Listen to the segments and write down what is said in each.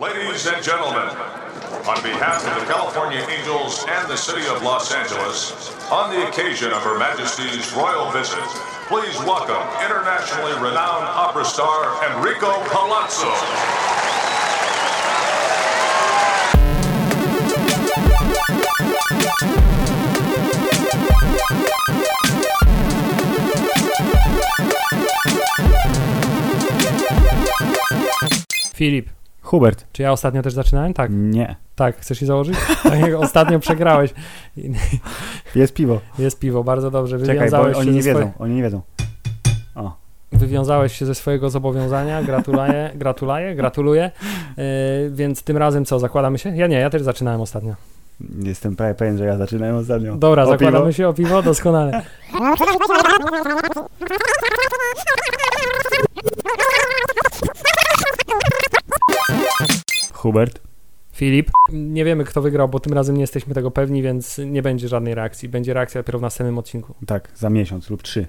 Ladies and gentlemen, on behalf of the California Angels and the City of Los Angeles, on the occasion of Her Majesty's royal visit, please welcome internationally renowned opera star Enrico Palazzo. Filip, Hubert. czy ja ostatnio też zaczynałem? Tak, Nie. tak, chcesz się założyć? Tak jak ostatnio przegrałeś. Jest piwo. Jest piwo, bardzo dobrze. Czekaj, bo Wywiązałeś oni się nie ze wiedzą. Oni nie wiedzą. O. Wywiązałeś się ze swojego zobowiązania. Gratuluję, gratuluję, gratuluję. Yy, więc tym razem co, zakładamy się? Ja nie, ja też zaczynałem ostatnio. Jestem prawie pewien, że ja zaczynałem ostatnio. Dobra, O zakładamy piwo? się o piwo, doskonale. Hubert. Filip, nie wiemy kto wygrał, bo tym razem nie jesteśmy tego pewni, więc nie będzie żadnej reakcji. Będzie reakcja dopiero w następnym odcinku. Tak, za miesiąc lub trzy.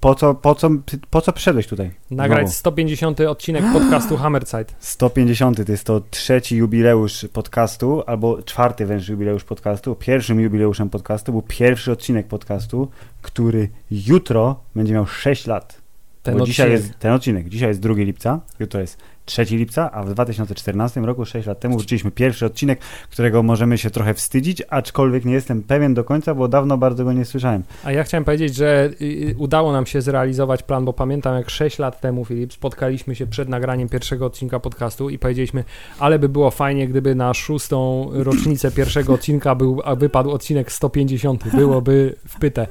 Po co, po co, po co przyszedłeś tutaj? Nagrać Znowu. 150 odcinek podcastu Hammerside. 150 to jest to trzeci jubileusz podcastu, albo czwarty wręcz jubileusz podcastu. Pierwszym jubileuszem podcastu był pierwszy odcinek podcastu, który jutro będzie miał 6 lat. Ten Bo dzisiaj odcinek. jest ten odcinek. Dzisiaj jest 2 lipca, jutro jest 3 lipca, a w 2014 roku, 6 lat temu, wrzuciliśmy pierwszy odcinek, którego możemy się trochę wstydzić, aczkolwiek nie jestem pewien do końca, bo dawno bardzo go nie słyszałem. A ja chciałem powiedzieć, że y, udało nam się zrealizować plan, bo pamiętam jak 6 lat temu, Filip, spotkaliśmy się przed nagraniem pierwszego odcinka podcastu i powiedzieliśmy, ale by było fajnie, gdyby na szóstą rocznicę pierwszego odcinka był, wypadł odcinek 150. Byłoby wpyte.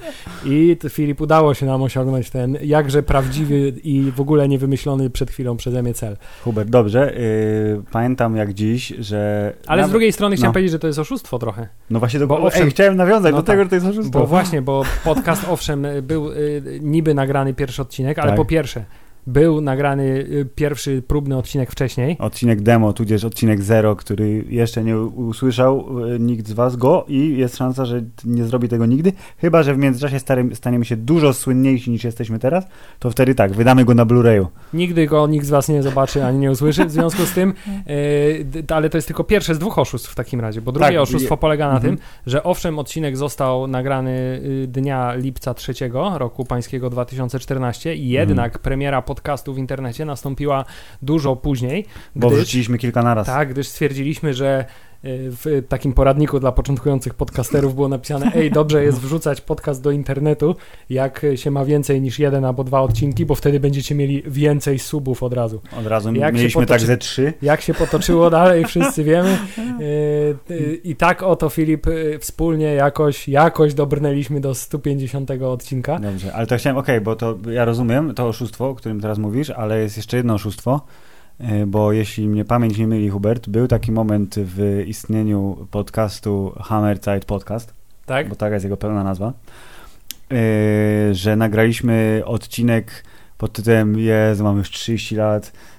I Filip, udało się nam osiągnąć ten jakże prawdziwy i w ogóle niewymyślony przed chwilą przeze mnie cel. Hubert, dobrze, yy, pamiętam jak dziś, że... Ale z nawet- drugiej strony chciałem no. powiedzieć, że to jest oszustwo trochę. No właśnie, do, bo owszem- ej, chciałem nawiązać no do tego, tak, że to jest oszustwo. Bo właśnie, bo podcast owszem był y, niby nagrany pierwszy odcinek, ale Tak. po pierwsze był nagrany y, pierwszy próbny odcinek wcześniej. Odcinek demo, tudzież odcinek zero, który jeszcze nie usłyszał e, nikt z was go i jest szansa, że nie zrobi tego nigdy, chyba, że w międzyczasie staniemy się dużo słynniejsi niż jesteśmy teraz, to wtedy tak, wydamy go na Blu-rayu. Nigdy go nikt z was nie zobaczy ani nie usłyszy, w związku z tym, y, ale to jest tylko pierwsze z dwóch oszustw w takim razie, bo drugie Tak, oszustwo je- polega na mhm. tym, że owszem odcinek został nagrany y, dnia lipca 3 roku pańskiego 2014 i jednak Mhm. premiera podcastu w internecie nastąpiła dużo później, Bo gdyż- wrzuciliśmy kilka naraz. Tak, gdyż stwierdziliśmy, że w takim poradniku dla początkujących podcasterów było napisane: Ej, dobrze jest wrzucać podcast do internetu, jak się ma więcej niż jeden albo dwa odcinki, bo wtedy będziecie mieli więcej subów od razu. Od razu Jak mieliśmy potoczy- tak ze trzy. Jak się potoczyło dalej, wszyscy wiemy. Y, y, I tak oto, Filip, y, wspólnie jakoś, jakoś dobrnęliśmy do 150 odcinka. Dobrze, ale to chciałem, okej, bo to ja rozumiem to oszustwo, o którym teraz mówisz, ale jest jeszcze jedno oszustwo, bo jeśli mnie pamięć nie myli, Hubert, był taki moment w istnieniu podcastu Hammerzeit Podcast, Tak? bo taka jest jego pełna nazwa, e, że nagraliśmy odcinek pod tytułem Jezu, mam już 30 lat, e,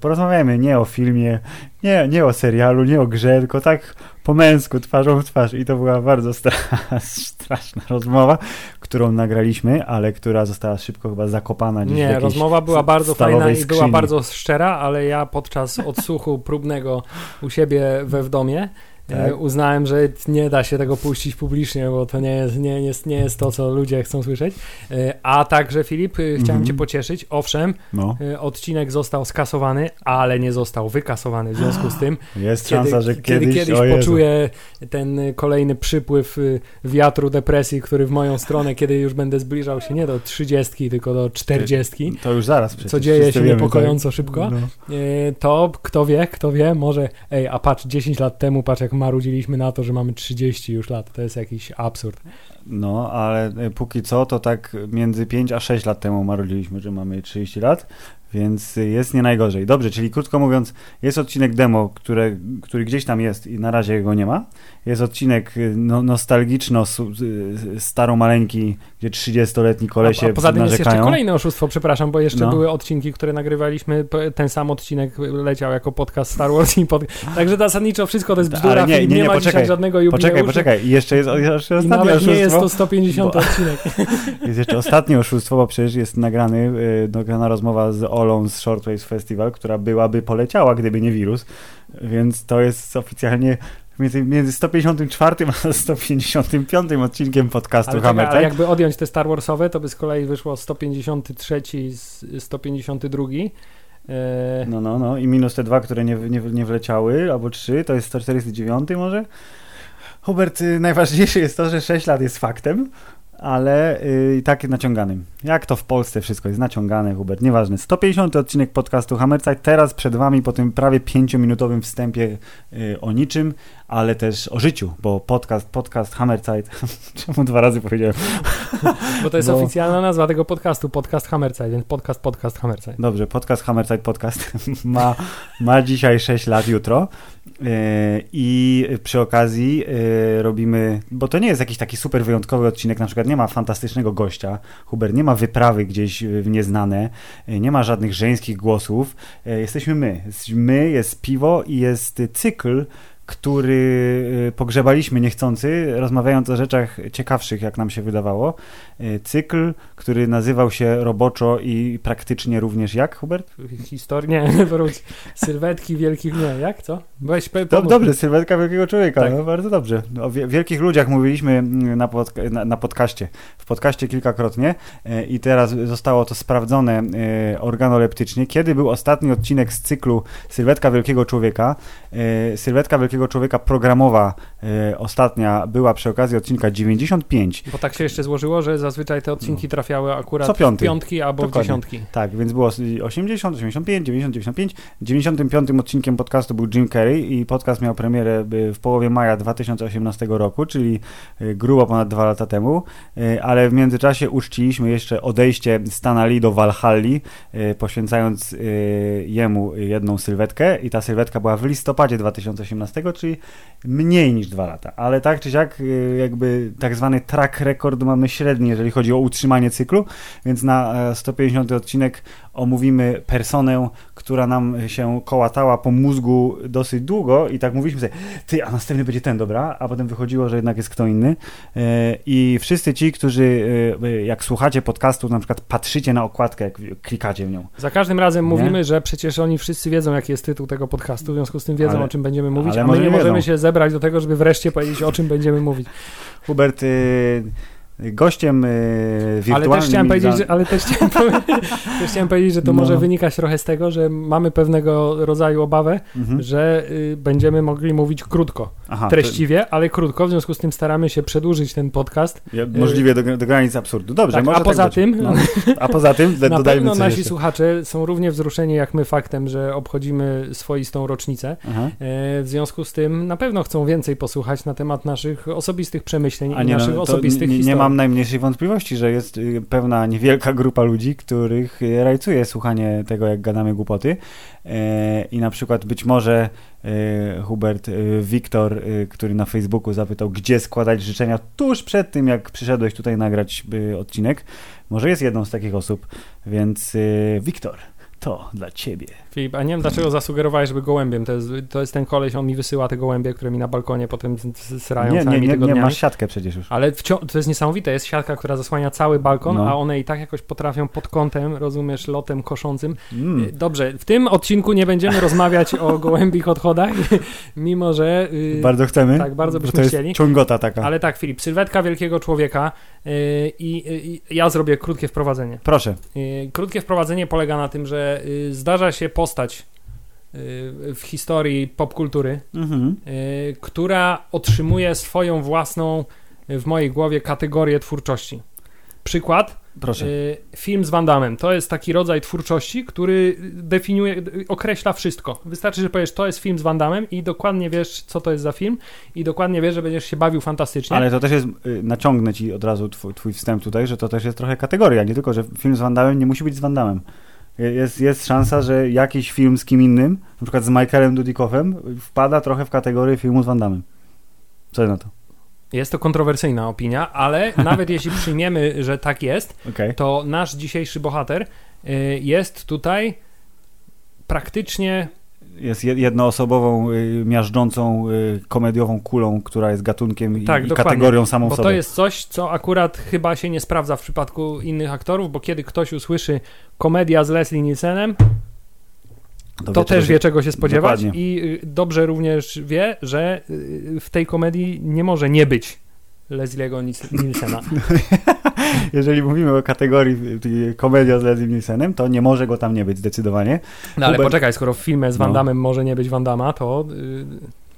porozmawiajmy nie o filmie, nie, nie o serialu, nie o grze, tylko tak po męsku, twarzą w twarz. I to była bardzo stra- straszna rozmowa, którą nagraliśmy, ale która została szybko chyba zakopana gdzieś Nie, rozmowa była bardzo fajna i była bardzo szczera, ale ja podczas odsłuchu próbnego u siebie we w domie Tak. uznałem, że nie da się tego puścić publicznie, bo to nie jest, nie jest, nie jest to, co ludzie chcą słyszeć. E, A także, Filip, e, chciałem Mhm. Cię pocieszyć. Owszem, No, e, odcinek został skasowany, ale nie został wykasowany. W związku z tym, jest kiedy, szansa, że kiedy kiedyś, poczuję ten kolejny przypływ wiatru depresji, który w moją stronę, kiedy już będę zbliżał się nie do 30, tylko do 40, to już zaraz przecież. co dzieje się wiemy, niepokojąco tak? szybko, No. to kto wie, kto wie, może, ej, a patrz, 10 lat temu, patrz jak marudziliśmy na to, że mamy 30 już lat, to jest jakiś absurd. No, ale e, póki co to tak między 5 a 6 lat temu marudziliśmy, że mamy 30 lat, więc jest nie najgorzej. Dobrze, czyli krótko mówiąc, jest odcinek demo, które, który gdzieś tam jest i na razie go nie ma. Jest odcinek no, nostalgiczno su- e, staromaleńki, gdzie 30-letni kolesie a, a poza tym jest jeszcze narzekają. kolejne oszustwo, przepraszam, bo jeszcze No. były odcinki, które nagrywaliśmy, ten sam odcinek leciał jako podcast Star Wars i pod... Także zasadniczo wszystko to jest Ale bzdura, nie, Filip, nie, nie, nie, ma poczekaj, żadnego jubileuszu. Poczekaj, poczekaj. I jeszcze jest, jeszcze I ostatnie nawet nie jest oszustwo. to 150 Bo- odcinek. Jest jeszcze ostatnie oszustwo, bo przecież jest nagrany, y, nagrana rozmowa z Olą z Shortwaves Festival, która byłaby poleciała, gdyby nie wirus, więc to jest oficjalnie między, między 154 a 155 odcinkiem podcastu Ale, Hammer ale Time. jakby odjąć te Star Warsowe, to by z kolei wyszło 153 z 152. E, No, no, no i minus te dwa, które nie, nie, nie wleciały, albo trzy, to jest 149 może. Hubert, najważniejsze jest to, że 6 lat jest faktem, ale y, i tak naciąganym. Jak to w Polsce wszystko jest naciągane, Hubert, nieważne. 150 odcinek podcastu Hammerzeit, teraz przed wami po tym prawie 5-minutowym wstępie y, o niczym, ale też o życiu, bo podcast, podcast Hammerzeit, czemu dwa razy powiedziałem? bo to jest Bo- oficjalna nazwa tego podcastu, podcast Hammerzeit, więc podcast, podcast Hammerzeit. Dobrze, podcast Hammerzeit Podcast ma, ma dzisiaj 6 lat jutro yy, i przy okazji yy, robimy, bo to nie jest jakiś taki super wyjątkowy odcinek, na przykład nie ma fantastycznego gościa, Hubert, nie ma wyprawy gdzieś w nieznane, yy, nie ma żadnych żeńskich głosów, yy, jesteśmy my. My, jest piwo i jest cykl, który y, pogrzebaliśmy niechcący, rozmawiając o rzeczach ciekawszych, jak nam się wydawało. Y, Cykl, który nazywał się roboczo i praktycznie również jak, Hubert? Historii, nie, wróć. Sylwetki wielkich, nie, jak, co? Weź, Do, dobrze, sylwetka wielkiego człowieka, Tak. no bardzo dobrze. O wie, wielkich ludziach mówiliśmy mm, na, podca- na, na podcaście, w podcaście kilkakrotnie e, i teraz zostało to sprawdzone e, organoleptycznie. Kiedy był ostatni odcinek z cyklu Sylwetka Wielkiego Człowieka? E, Sylwetka Wielkiego Człowieka programowa e, ostatnia była przy okazji odcinka 95. Bo tak się jeszcze złożyło, że zazwyczaj te odcinki trafiały akurat Co piąty. w piątki albo Dokładnie. w dziesiątki. Tak, więc było 80, 85, 90, 95. 95 odcinkiem podcastu był Jim Carrey i podcast miał premierę y, w połowie maja 2018 roku, czyli y, grubo ponad dwa lata temu, y, ale w międzyczasie uczciliśmy jeszcze odejście Stana Lee do Valhalli, y, poświęcając jemu jedną sylwetkę i ta sylwetka była w listopadzie 2018, czyli mniej niż dwa lata, ale tak czy siak jakby tak zwany track record mamy średni, jeżeli chodzi o utrzymanie cyklu, więc na e, 150 odcinek omówimy personę, która nam się kołatała po mózgu dosyć długo i tak mówiliśmy sobie, ty, a następny będzie ten, dobra, a potem wychodziło, że jednak jest kto inny E, i wszyscy ci, którzy e, jak słuchacie podcastu, na przykład patrzycie na okładkę, jak klikacie w nią. Za każdym razem Nie? mówimy, że przecież oni wszyscy wiedzą, jaki jest tytuł tego podcastu, w związku z tym wiedzą, Ale- o czym będziemy mówić, ale a my nie możemy się zebrać do tego, żeby wreszcie powiedzieć, o czym będziemy mówić. Hubert, y, gościem y, Ale wirtualnym... też chciałem powiedzieć, że, ale też chciałem, powie- też chciałem powiedzieć, że to No. może wynikać trochę z tego, że mamy pewnego rodzaju obawę, Mhm. że y, będziemy mogli mówić krótko, Aha, to- treściwie, ale krótko, w związku z tym staramy się przedłużyć ten podcast. Ja, możliwie do, do granic absurdu. Dobrze, Tak, może a poza być. tym- No. A poza tym do- Na dodajmy pewno nasi jeszcze. słuchacze są równie wzruszeni jak my faktem, że obchodzimy swoistą rocznicę. E, W związku z tym na pewno chcą więcej posłuchać na temat naszych osobistych przemyśleń A i nie, naszych no, to osobistych nie, nie historii. mam najmniejszej wątpliwości, że jest y, pewna niewielka grupa ludzi, których y, rajcuje słuchanie tego, jak gadamy głupoty. E, I na przykład być może Hubert, e, Wiktor, e, który na Facebooku zapytał, gdzie składać życzenia tuż przed tym, jak przyszedłeś tutaj nagrać e, odcinek. Może jest jedną z takich osób, więc e, Wiktor, to dla ciebie. Filip, a nie wiem dlaczego zasugerowałeś, żeby gołębiem. To jest, to jest ten koleś, on mi wysyła te gołębie, które mi na balkonie potem srają Nie, nie, nie, nie masz siatkę przecież już. Ale to jest niesamowite, jest siatka, która zasłania cały balkon, No. a one i tak jakoś potrafią pod kątem, rozumiesz, lotem koszącym. Mm. Y, Dobrze, w tym odcinku nie będziemy rozmawiać o gołębich odchodach, mimo że... y, Bardzo chcemy. tak, bardzo byśmy to jest chcieli. ciągota taka. Ale tak, Filip, sylwetka wielkiego człowieka y, i y, ja zrobię krótkie wprowadzenie. Proszę. Y, Krótkie wprowadzenie polega na tym, że y, zdarza się postać y, w historii popkultury, Mhm. y, która otrzymuje swoją własną w mojej głowie kategorię twórczości. Przykład, Proszę. y, film z Van Damme. To jest taki rodzaj twórczości, który definiuje, określa wszystko. Wystarczy, że powiesz, to jest film z Van Damme i dokładnie wiesz, co to jest za film i dokładnie wiesz, że będziesz się bawił fantastycznie. Ale to też jest, naciągnę ci od razu twój, twój wstęp tutaj, że to też jest trochę kategoria, nie tylko, że film z Van Damme nie musi być z Van Damme. Jest, jest szansa, że jakiś film z kim innym, na przykład z Michaelem Dudikoffem, wpada trochę w kategorię filmu z Van Damme. Co na to? Jest to kontrowersyjna opinia, ale nawet jeśli przyjmiemy, że tak jest, Okej. to nasz dzisiejszy bohater y, jest tutaj praktycznie jest je- jednoosobową, y, miażdżącą, y, komediową kulą, która jest gatunkiem i, Tak, i kategorią samą Bo sobie. to jest coś, co akurat chyba się nie sprawdza w przypadku innych aktorów, bo kiedy ktoś usłyszy komedia z Leslie Nielsenem, to, wie, też się- wie czego się spodziewać Dokładnie. i y, dobrze również wie, że w tej komedii nie może nie być Leslie'ego Nis- Nielsena. Jeżeli mówimy o kategorii y, komedia z Leslie Nielsenem, to nie może go tam nie być zdecydowanie. No ale Hubert- poczekaj, skoro w filmie z Van No. Może nie być Van to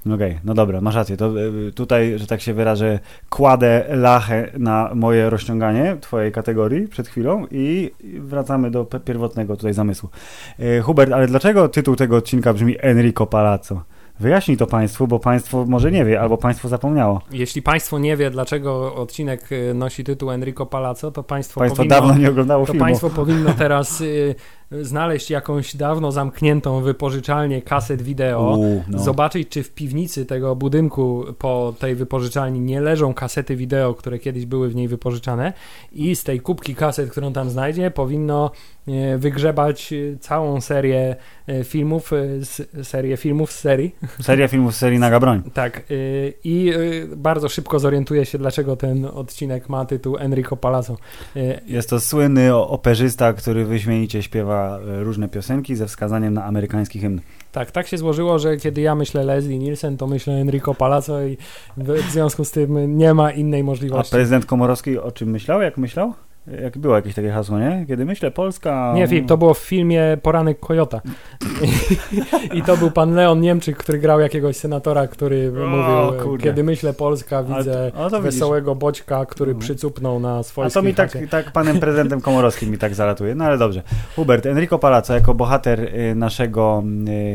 y, Okej, no dobra, masz rację. To y, tutaj, że tak się wyrażę, kładę lachę na moje rozciąganie twojej kategorii przed chwilą i wracamy do pierwotnego tutaj zamysłu. Hubert, ale dlaczego tytuł tego odcinka brzmi Enrico Palazzo? Wyjaśnij to państwu, bo państwo może nie wie, albo państwo zapomniało. jeśli państwo nie wie, dlaczego odcinek y, nosi tytuł Enrico Palazzo, to państwo, Państwo powinno... dawno nie oglądało to filmu. państwo powinno teraz y, znaleźć jakąś dawno zamkniętą wypożyczalnię kaset wideo, U, no. zobaczyć, czy w piwnicy tego budynku po tej wypożyczalni nie leżą kasety wideo, które kiedyś były w niej wypożyczane i z tej kubki kaset, którą tam znajdzie, powinno e, wygrzebać e, całą serię e, filmów, z, serię filmów z serii. Seria filmów z serii Naga Broń. Tak. I bardzo szybko zorientuje się, dlaczego ten odcinek ma tytuł Enrico Palazzo. Jest to słynny operzysta, który wyśmienicie śpiewa e, różne piosenki ze wskazaniem na amerykański hymn. Tak, tak się złożyło, że kiedy ja myślę Leslie Nielsen, to myślę Enrico Palazzo i w związku z tym nie ma innej A możliwości. prezydent Komorowski o czym myślał? Jak myślał? Jak było jakieś takie hasło, nie? Kiedy myślę Polska... Nie, Filip, to było w filmie Poranek Kojota. I to był pan Leon Niemczyk, który grał jakiegoś senatora, który O, mówił, kurde. kiedy myślę Polska, A- widzę a widzisz. wesołego boćka, który No. przycupnął na A swojej to mi tak, tak panem prezydentem Komorowskim mi tak zalatuje. No ale dobrze. Hubert, Enrico Palazzo jako bohater y, naszego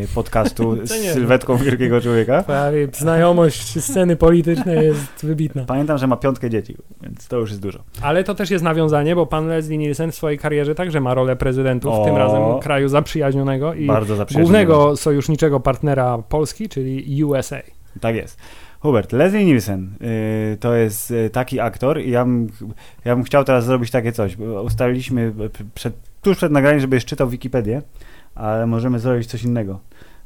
y, podcastu z sylwetką wielkiego człowieka. Znajomość sceny politycznej jest wybitna. Pamiętam, że ma piątkę dzieci, więc to już jest dużo. Ale to też jest nawiązanie, bo pan Leslie Nielsen w swojej karierze także ma rolę prezydentów, O. tym razem kraju zaprzyjaźnionego i Bardzo zaprzyjaźniony. głównego sojuszniczego partnera Polski, czyli USA. Tak jest. Hubert, Leslie Nielsen y, to jest y, taki aktor i ja bym, ja bym chciał teraz zrobić takie coś. Ustaliliśmy przed, tuż przed nagraniem, żebyś czytał Wikipedię, ale możemy zrobić coś innego.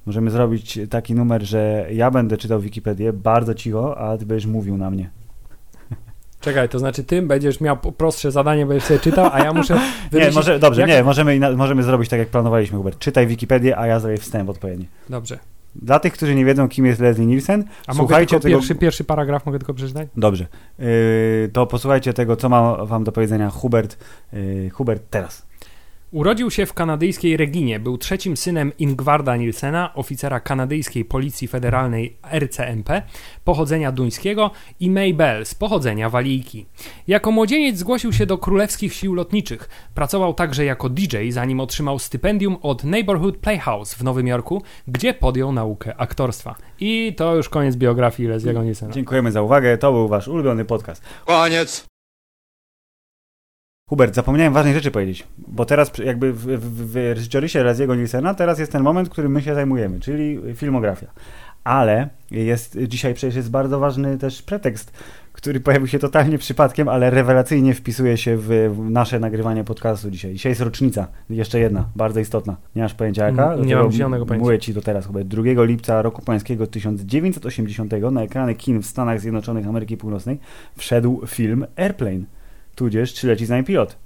Możemy zrobić taki numer, że ja będę czytał Wikipedię bardzo cicho, a ty będziesz mówił na mnie. Czekaj, to znaczy ty będziesz miał prostsze zadanie, będziesz sobie czytał, a ja muszę Nie, może, dobrze, jak- nie, możemy, możemy zrobić tak, jak planowaliśmy, Hubert. Czytaj Wikipedię, a ja zrobię wstęp odpowiedni. Dobrze. Dla tych, którzy nie wiedzą, kim jest Leslie Nielsen, A mogę słuchajcie tylko tego... pierwszy, pierwszy paragraf mogę tylko przeczytać? Dobrze. Yy, to posłuchajcie tego, co ma wam do powiedzenia Hubert. Yy, Hubert teraz. Urodził się w kanadyjskiej Reginie. Był trzecim synem Ingvarda Nielsena, oficera kanadyjskiej Policji Federalnej RCMP, pochodzenia duńskiego i May Bell z pochodzenia walijki. Jako młodzieniec zgłosił się do królewskich sił lotniczych. Pracował także jako DJ, zanim otrzymał stypendium od Neighborhood Playhouse w Nowym Jorku, gdzie podjął naukę aktorstwa. I to już koniec biografii Leslie'ego Nielsena. Dziękujemy za uwagę. To był wasz ulubiony podcast. Koniec. Hubert, zapomniałem ważnej rzeczy powiedzieć, bo teraz jakby w, w, w życiorysie Leslie'ego Nielsena teraz jest ten moment, którym my się zajmujemy, czyli filmografia. Ale jest dzisiaj przecież jest bardzo ważny też pretekst, który pojawił się totalnie przypadkiem, ale rewelacyjnie wpisuje się w, nasze nagrywanie podcastu dzisiaj. Dzisiaj jest rocznica, jeszcze jedna, bardzo istotna. Nie masz pojęcia jaka? Mm, nie mam zielonego pojęcia. Mówię ci to teraz, Hubert. 2 lipca roku pańskiego 1980 na ekrany kin w Stanach Zjednoczonych Ameryki Północnej wszedł film Airplane, tudzież Czy leci z nami pilot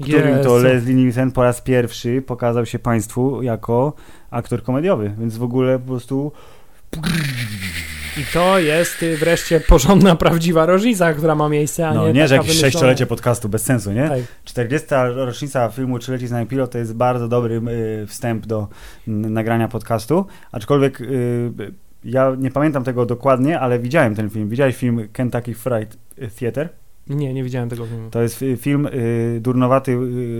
którym to. Leslie Nielsen po raz pierwszy pokazał się państwu jako aktor komediowy, więc w ogóle po prostu I to jest y, wreszcie porządna, prawdziwa rocznica, która ma miejsce, a no nie nie, że jakieś sześciolecie podcastu, bez sensu, nie? Tak. 40. rocznica filmu Czy leci z nami pilot to jest bardzo dobry y, wstęp do mm, nagrania podcastu, aczkolwiek y, ja nie pamiętam tego dokładnie, ale widziałem ten film. Widziałeś film Kentucky Fried Theater? Nie, nie widziałem tego filmu. To jest film, y, durnowaty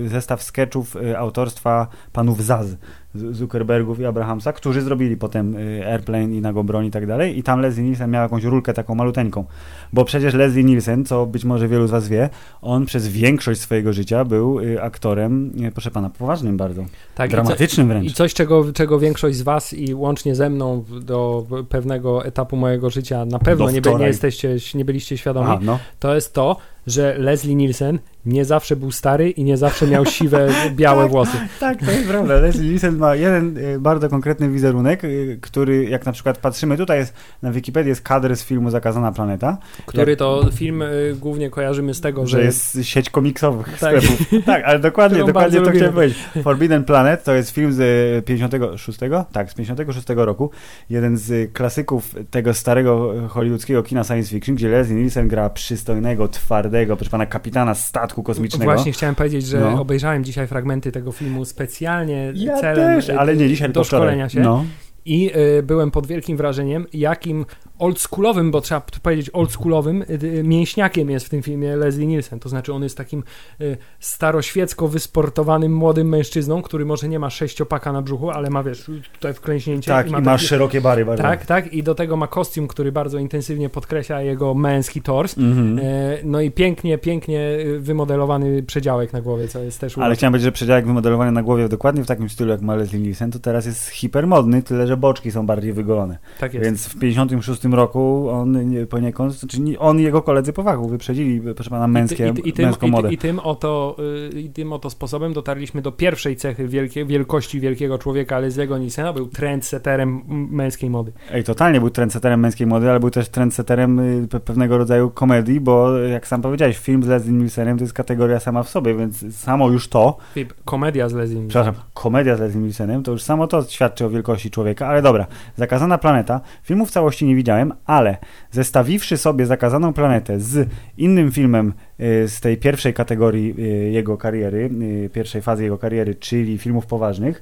y, zestaw sketchów y, autorstwa panów Zaz, Zuckerbergów i Abrahamsa, którzy zrobili potem y, Airplane i Nagą Broń i tak dalej i tam Leslie Nielsen miał jakąś rulkę taką maluteńką, bo przecież Leslie Nielsen, co być może wielu z was wie, on przez większość swojego życia był y, aktorem, y, proszę pana, poważnym bardzo, Tak, i, co, dramatycznym wręcz. I coś, czego, czego większość z Was i łącznie ze mną do pewnego etapu mojego życia na pewno nie, nie jesteście, nie byliście świadomi, Aha, no. to jest to, że Leslie Nielsen nie zawsze był stary i nie zawsze miał siwe, białe Tak. włosy. Tak, to jest prawda. Leslie Nielsen ma jeden y, bardzo konkretny wizerunek, y, który jak na przykład patrzymy, tutaj jest na Wikipedii jest kadr z filmu Zakazana Planeta, Który to film y, głównie kojarzymy z tego, że, że jest sieć komiksowych Tak. sklepów. Tak, ale dokładnie, dokładnie to chciałem powiedzieć. Forbidden Planet to jest film z y, 56? Tak, z 56 roku. Jeden z klasyków tego starego hollywoodzkiego kina science fiction, gdzie Leslie Nielsen gra przystojnego, twardego, proszę pana, kapitana statku kosmicznego. Właśnie chciałem powiedzieć, że No. obejrzałem dzisiaj fragmenty tego filmu specjalnie ja celem też, y, ale nie dzisiaj, do szkolenia się. No. I y, byłem pod wielkim wrażeniem, jakim oldschoolowym, bo trzeba powiedzieć oldschoolowym, y, y, mięśniakiem jest w tym filmie Leslie Nielsen. To znaczy on jest takim y, staroświecko wysportowanym młodym mężczyzną, który może nie ma sześciopaka na brzuchu, ale ma wiesz, tutaj wklęśnięcie. Tak, i ma masz taki- szerokie bary bardzo. Tak, tak. I do tego ma kostium, który bardzo intensywnie podkreśla jego męski tors. Mhm. E, No i pięknie, pięknie wymodelowany przedziałek na głowie, co jest też Ale chciałem powiedzieć, że przedziałek wymodelowany na głowie dokładnie w takim stylu jak ma Leslie Nielsen, to teraz jest hipermodny, tyle że boczki są bardziej wygolone. Tak jest. Więc w 56 roku on nie- poniekąd, znaczy on i jego koledzy po fachu wyprzedzili, proszę pana, męskie, I, ty- i, tym, męską i, modę. ty- I tym oto, y, i tym oto sposobem dotarliśmy do pierwszej cechy wielkie, wielkości wielkiego człowieka Leslie'ego Nielsena. Był trendsetterem m- męskiej mody. Ej, totalnie był trendsetterem męskiej mody, ale był też trendsetterem y, pe- pewnego rodzaju komedii, bo jak sam powiedziałeś, film z Leslie Nielsenem to jest kategoria sama w sobie, więc samo już to, Filip, Komedia z Leslie Nielsenem. przepraszam, komedia z Leslie Nielsenem, to już samo to świadczy o wielkości człowieka, ale dobra, Zakazana Planeta, filmu w całości nie widziałem, ale zestawiwszy sobie Zakazaną Planetę z innym filmem y, z tej pierwszej kategorii y, jego kariery, y, pierwszej fazy jego kariery, czyli filmów poważnych,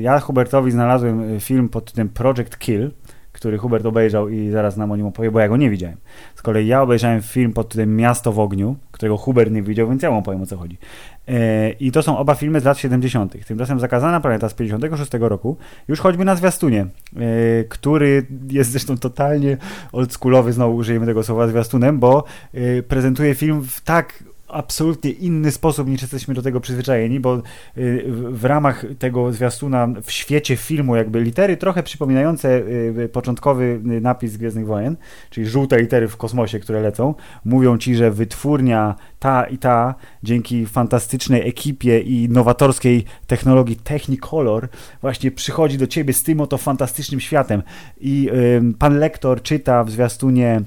ja Hubertowi znalazłem film pod tytułem Project Kill, który Hubert obejrzał i zaraz nam o nim opowie, bo ja go nie widziałem. Z kolei ja obejrzałem film pod tytułem Miasto w ogniu, którego Hubert nie widział, więc ja mu powiem o co chodzi. E, I to są oba filmy z lat 70. Tymczasem Zakazana Planeta z 56 roku, już choćby na zwiastunie, e, który jest zresztą totalnie oldschoolowy, znowu użyjemy tego słowa zwiastunem, bo e, prezentuje film w tak absolutnie inny sposób niż jesteśmy do tego przyzwyczajeni, bo y, w ramach tego zwiastuna w świecie filmu jakby litery trochę przypominające y, początkowy y, napis Gwiezdnych Wojen, czyli żółte litery w kosmosie, które lecą, mówią ci, że wytwórnia ta i ta dzięki fantastycznej ekipie i nowatorskiej technologii Technicolor właśnie przychodzi do ciebie z tym oto fantastycznym światem. I pan lektor czyta w zwiastunie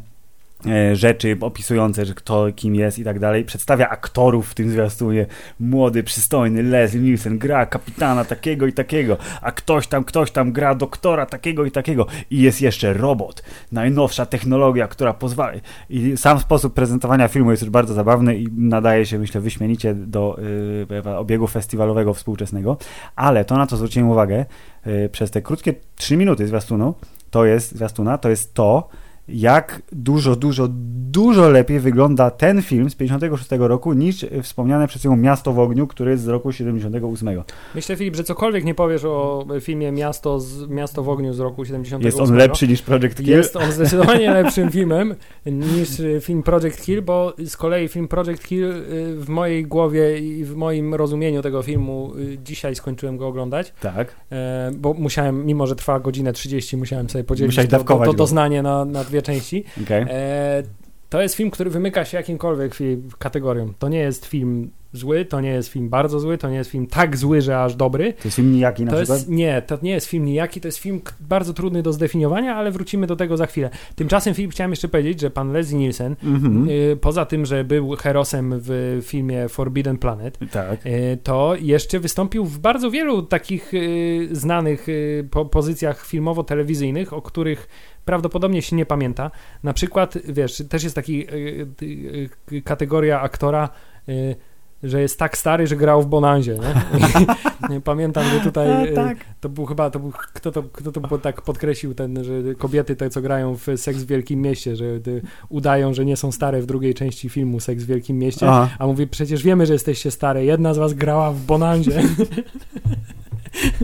rzeczy opisujące, że kto kim jest i tak dalej. Przedstawia aktorów w tym zwiastunie. Młody, przystojny Leslie Nielsen gra kapitana takiego i takiego, a ktoś tam, ktoś tam gra doktora takiego i takiego. I jest jeszcze robot. Najnowsza technologia, która pozwala... I sam sposób prezentowania filmu jest już bardzo zabawny i nadaje się, myślę, wyśmienicie do y, obiegu festiwalowego współczesnego. Ale to, na co zwróciłem uwagę y, przez te krótkie 3 minuty zwiastunu, to jest zwiastuna, to jest to, jak dużo, dużo, dużo lepiej wygląda ten film z 56 roku niż wspomniane przez nią Miasto w ogniu, który jest z roku 78. Myślę, Filip, że cokolwiek nie powiesz o filmie Miasto, z, Miasto w ogniu z roku 78. Jest on lepszy niż Project Kill. Jest on zdecydowanie lepszym filmem niż y, film Project Kill, bo z kolei film Project Kill y, w mojej głowie i w moim rozumieniu tego filmu y, dzisiaj skończyłem go oglądać, Tak. e, bo musiałem, mimo że trwa godzinę 30, musiałem sobie podzielić Musiałeś to, to, to doznanie na, na dwie części. Okay. E, to jest film, który wymyka się jakimkolwiek kategorią. To nie jest film zły, to nie jest film bardzo zły, to nie jest film tak zły, że aż dobry. To jest film nijaki na To przykład? jest, nie, to nie jest film nijaki, to jest film bardzo trudny do zdefiniowania, ale wrócimy do tego za chwilę. Tymczasem, Filip, chciałem jeszcze powiedzieć, że pan Leslie Nielsen, Mhm. y, poza tym, że był herosem w filmie Forbidden Planet, Tak. y, to jeszcze wystąpił w bardzo wielu takich y, znanych y, po, pozycjach filmowo-telewizyjnych, o których prawdopodobnie się nie pamięta. Na przykład, wiesz, też jest taki y, y, y, kategoria aktora, y, że jest tak stary, że grał w Bonanzie. Nie? Pamiętam, że tutaj tak. to był chyba, to był, kto to, kto to tak podkreślił, ten, że kobiety te, co grają w Seks w Wielkim Mieście, że udają, że nie są stare w drugiej części filmu Seks w Wielkim Mieście, Aha. a mówi, przecież wiemy, że jesteście stare, jedna z was grała w Bonanzie.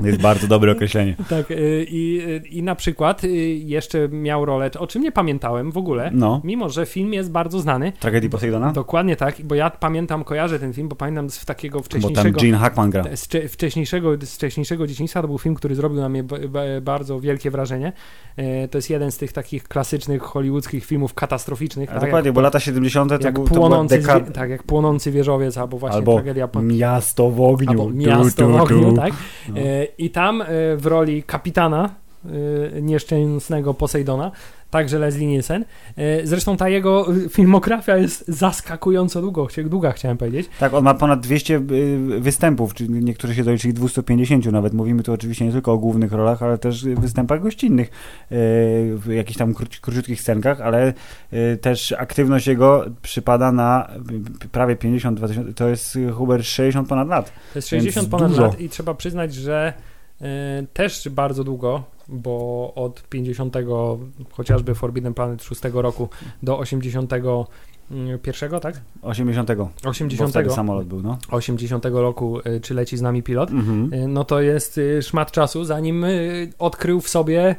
To jest bardzo dobre określenie. Tak, y, i, i na przykład y, jeszcze miał rolę, o czym nie pamiętałem w ogóle, No. mimo że film jest bardzo znany. Tragedii Poseidona? Dokładnie tak, bo ja pamiętam, kojarzę ten film, bo pamiętam z takiego Bo tam wcześniejszego... Gene Hackman gra. z wcze- wcześniejszego, z wcześniejszego dzieciństwa to był film, który zrobił na mnie ba- ba- bardzo wielkie wrażenie. E, To jest jeden z tych takich klasycznych hollywoodzkich filmów katastroficznych. Tak, dokładnie, jak, bo lata 70. to, jak był, to płonący, dekada... zwie- tak, jak płonący wieżowiec, albo właśnie Albo tragedia Miasto w ogniu. albo Tu, Miasto tu, w ogniu, tak? No. I tam e, w roli kapitana e, nieszczęsnego Posejdona, także Leslie Nielsen. E, Zresztą ta jego e, filmografia jest zaskakująco długo, długa, chciałem powiedzieć. Tak, on ma ponad 200 y, występów, czy niektórzy się doliczyli 250 nawet. Mówimy tu oczywiście nie tylko o głównych rolach, ale też występach gościnnych, y, w jakichś tam króci- króciutkich scenkach, ale y, też aktywność jego przypada na y, prawie 52 tysiące, to jest y, Hubert 60 ponad lat. To jest Więc 60 ponad dużo. lat i trzeba przyznać, że też bardzo długo, bo od 50 chociażby Forbidden Planet 6 roku do 81, tak? 80. 80, Bo samolot był, no. 80 roku, e, czy leci z nami pilot, Mhm. e, no to jest e, szmat czasu, zanim e, odkrył w sobie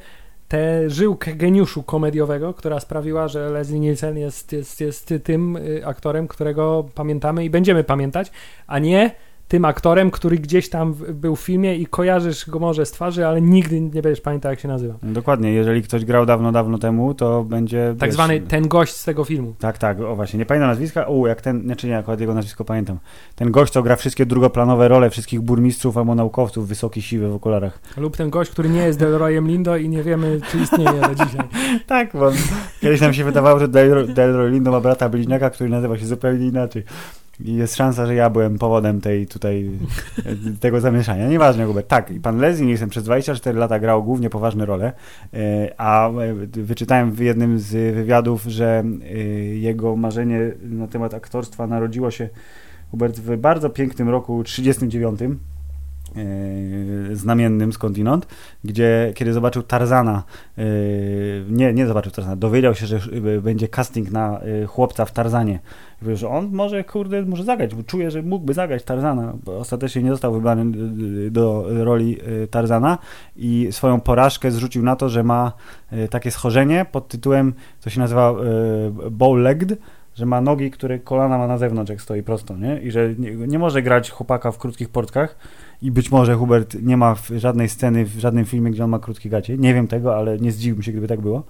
tę żyłkę geniuszu komediowego, która sprawiła, że Leslie Nielsen jest, jest, jest tym aktorem, którego pamiętamy i będziemy pamiętać, a nie tym aktorem, który gdzieś tam był w filmie i kojarzysz go może z twarzy, ale nigdy nie będziesz pamiętał, jak się nazywa. Dokładnie, jeżeli ktoś grał dawno, dawno temu, to będzie... Tak wiesz, zwany ten gość z tego filmu. Tak, tak, o właśnie, nie pamiętam nazwiska, o, jak ten, znaczy nie, akurat jego nazwisko pamiętam. Ten gość, co gra wszystkie drugoplanowe role wszystkich burmistrzów albo naukowców, wysoki, siwy w okularach. Lub ten gość, który nie jest Delroyem Lindo i nie wiemy, czy istnieje do dzisiaj. Tak, bo kiedyś nam się wydawało, że Delroy, Delroy Lindo ma brata bliźniaka, który nazywa się zupełnie inaczej. Jest szansa, że ja byłem powodem tej tutaj tego zamieszania. Nieważne, Hubert. Tak, i pan Leslie Nielsen przez 24 lata grał głównie poważne role, e, a e, wyczytałem w jednym z wywiadów, że e, jego marzenie na temat aktorstwa narodziło się Hubert w bardzo pięknym roku 39 e, znamiennym skądinąd, gdzie kiedy zobaczył Tarzana, e, nie, nie zobaczył Tarzana, dowiedział się, że e, będzie casting na e, chłopca w Tarzanie. Że on może, kurde, może zagrać, bo czuje, że mógłby zagrać Tarzana, ostatecznie nie został wybrany e, do roli e, Tarzana i swoją porażkę zrzucił na to, że ma e, takie schorzenie pod tytułem, co się nazywa e, bow-legged, że ma nogi, które kolana ma na zewnątrz, jak stoi prosto, nie? I że nie, nie może grać chłopaka w krótkich portkach i być może Hubert nie ma żadnej sceny, w żadnym filmie, gdzie on ma krótkie gacie. Nie wiem tego, ale nie zdziwiłbym się, gdyby tak było,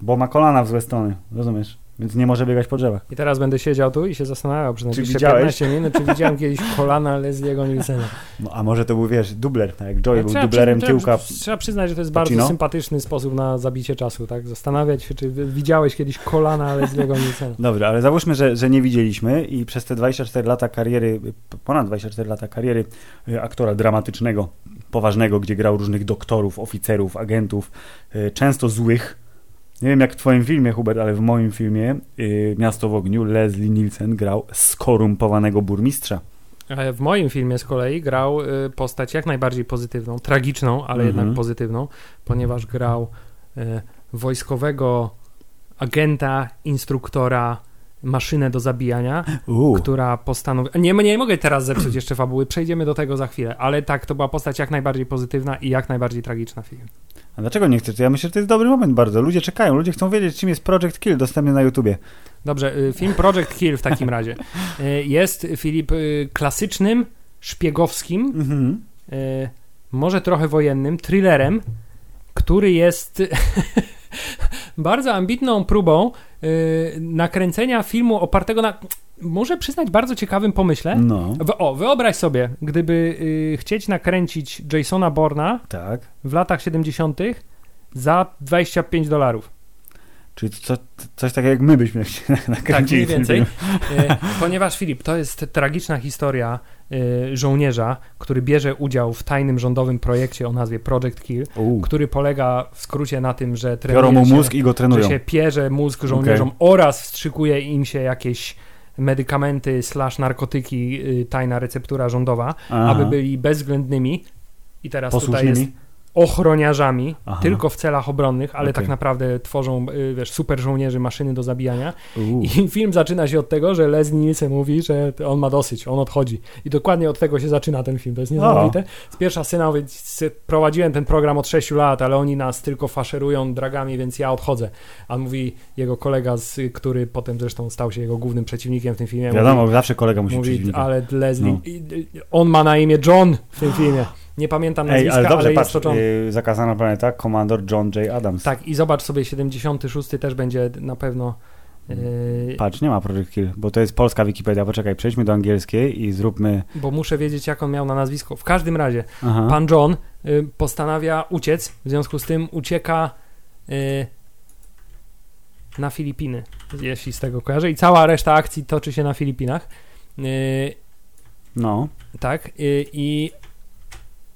bo ma kolana w złe strony, rozumiesz? Więc nie może biegać po drzewach. I teraz będę siedział tu i się zastanawiał przez najbliższe widziałeś? 15 minut, czy widziałem kiedyś kolana Lesliego Nielsena. No, a może to był, wiesz, dubler, tak jak Joey był Trzeba dublerem przy- tyłka. Trzeba, trzeba przyznać, że to jest Pacino? bardzo sympatyczny sposób na zabicie czasu, tak? Zastanawiać się, czy widziałeś kiedyś kolana Lesliego Nielsena. Dobrze, ale załóżmy, że, że nie widzieliśmy i przez te 24 lata kariery, ponad 24 lata kariery y, aktora dramatycznego, poważnego, gdzie grał różnych doktorów, oficerów, agentów, y, często złych. Nie wiem jak w twoim filmie, Hubert, ale w moim filmie y, Miasto w ogniu Leslie Nielsen grał skorumpowanego burmistrza. W moim filmie z kolei grał y, postać jak najbardziej pozytywną, tragiczną, ale Mhm. jednak pozytywną, ponieważ grał y, wojskowego agenta, instruktora, maszynę do zabijania, Uuu, która postanowiła... Nie, nie mogę teraz zepsuć jeszcze fabuły, przejdziemy do tego za chwilę, ale tak, to była postać jak najbardziej pozytywna i jak najbardziej tragiczna w filmie. a dlaczego nie chcesz? Ja myślę, że to jest dobry moment bardzo. Ludzie czekają, ludzie chcą wiedzieć, czym jest Project Kill dostępny na YouTubie. Dobrze, y, film Project Kill w takim razie y, jest, Filip, y, klasycznym, szpiegowskim, Mhm. y, może trochę wojennym, thrillerem, który jest bardzo ambitną próbą nakręcenia filmu opartego na, muszę przyznać, bardzo ciekawym pomyśle. No, O, wyobraź sobie, gdyby y, chcieć nakręcić Jasona Borna tak. w latach 70. za 25 dolarów. Czyli co, coś takiego jak my byśmy chcieli Tak, nakręcili. mniej więcej. E, ponieważ Filip, to jest tragiczna historia e, żołnierza, który bierze udział w tajnym rządowym projekcie o nazwie Project Kill, Uuu. który polega w skrócie na tym, że Biorą mu trenuje się, mózg i go że trenują. się pierze mózg żołnierzom oraz wstrzykuje im się jakieś medykamenty slash narkotyki, y, tajna receptura rządowa, Aha. aby byli bezwzględnymi i teraz tutaj jest ochroniarzami, Aha. tylko w celach obronnych, ale Okej. tak naprawdę tworzą, y, wiesz, super żołnierzy, maszyny do zabijania. I film zaczyna się od tego, że Leslie Nielsen mówi, że on ma dosyć, on odchodzi. I dokładnie od tego się zaczyna ten film. To jest niesamowite. Z pierwsza syna "S- prowadziłem ten program od 6 lat, ale oni nas tylko faszerują dragami, więc ja odchodzę. A mówi jego kolega, z, który potem zresztą stał się jego głównym przeciwnikiem w tym filmie. Wiadomo, mówi, zawsze kolega musi być przeciwnikiem. ale Leslie, No. on ma na imię John w tym filmie. Nie pamiętam Ej, nazwiska, ale dobrze, ale patrz, jest to yy, Zakazana Planeta, komandor John J. Adams. Tak, i zobacz sobie, 76 też będzie na pewno... Yy, Patrz, nie ma Project Kill, bo to jest polska Wikipedia. Poczekaj, przejdźmy do angielskiej i zróbmy... bo muszę wiedzieć, jak on miał na nazwisko. W każdym razie, Aha. pan John y, postanawia uciec, w związku z tym ucieka y, na Filipiny, jeśli z tego kojarzę. I cała reszta akcji toczy się na Filipinach. Y, No, tak, y, i.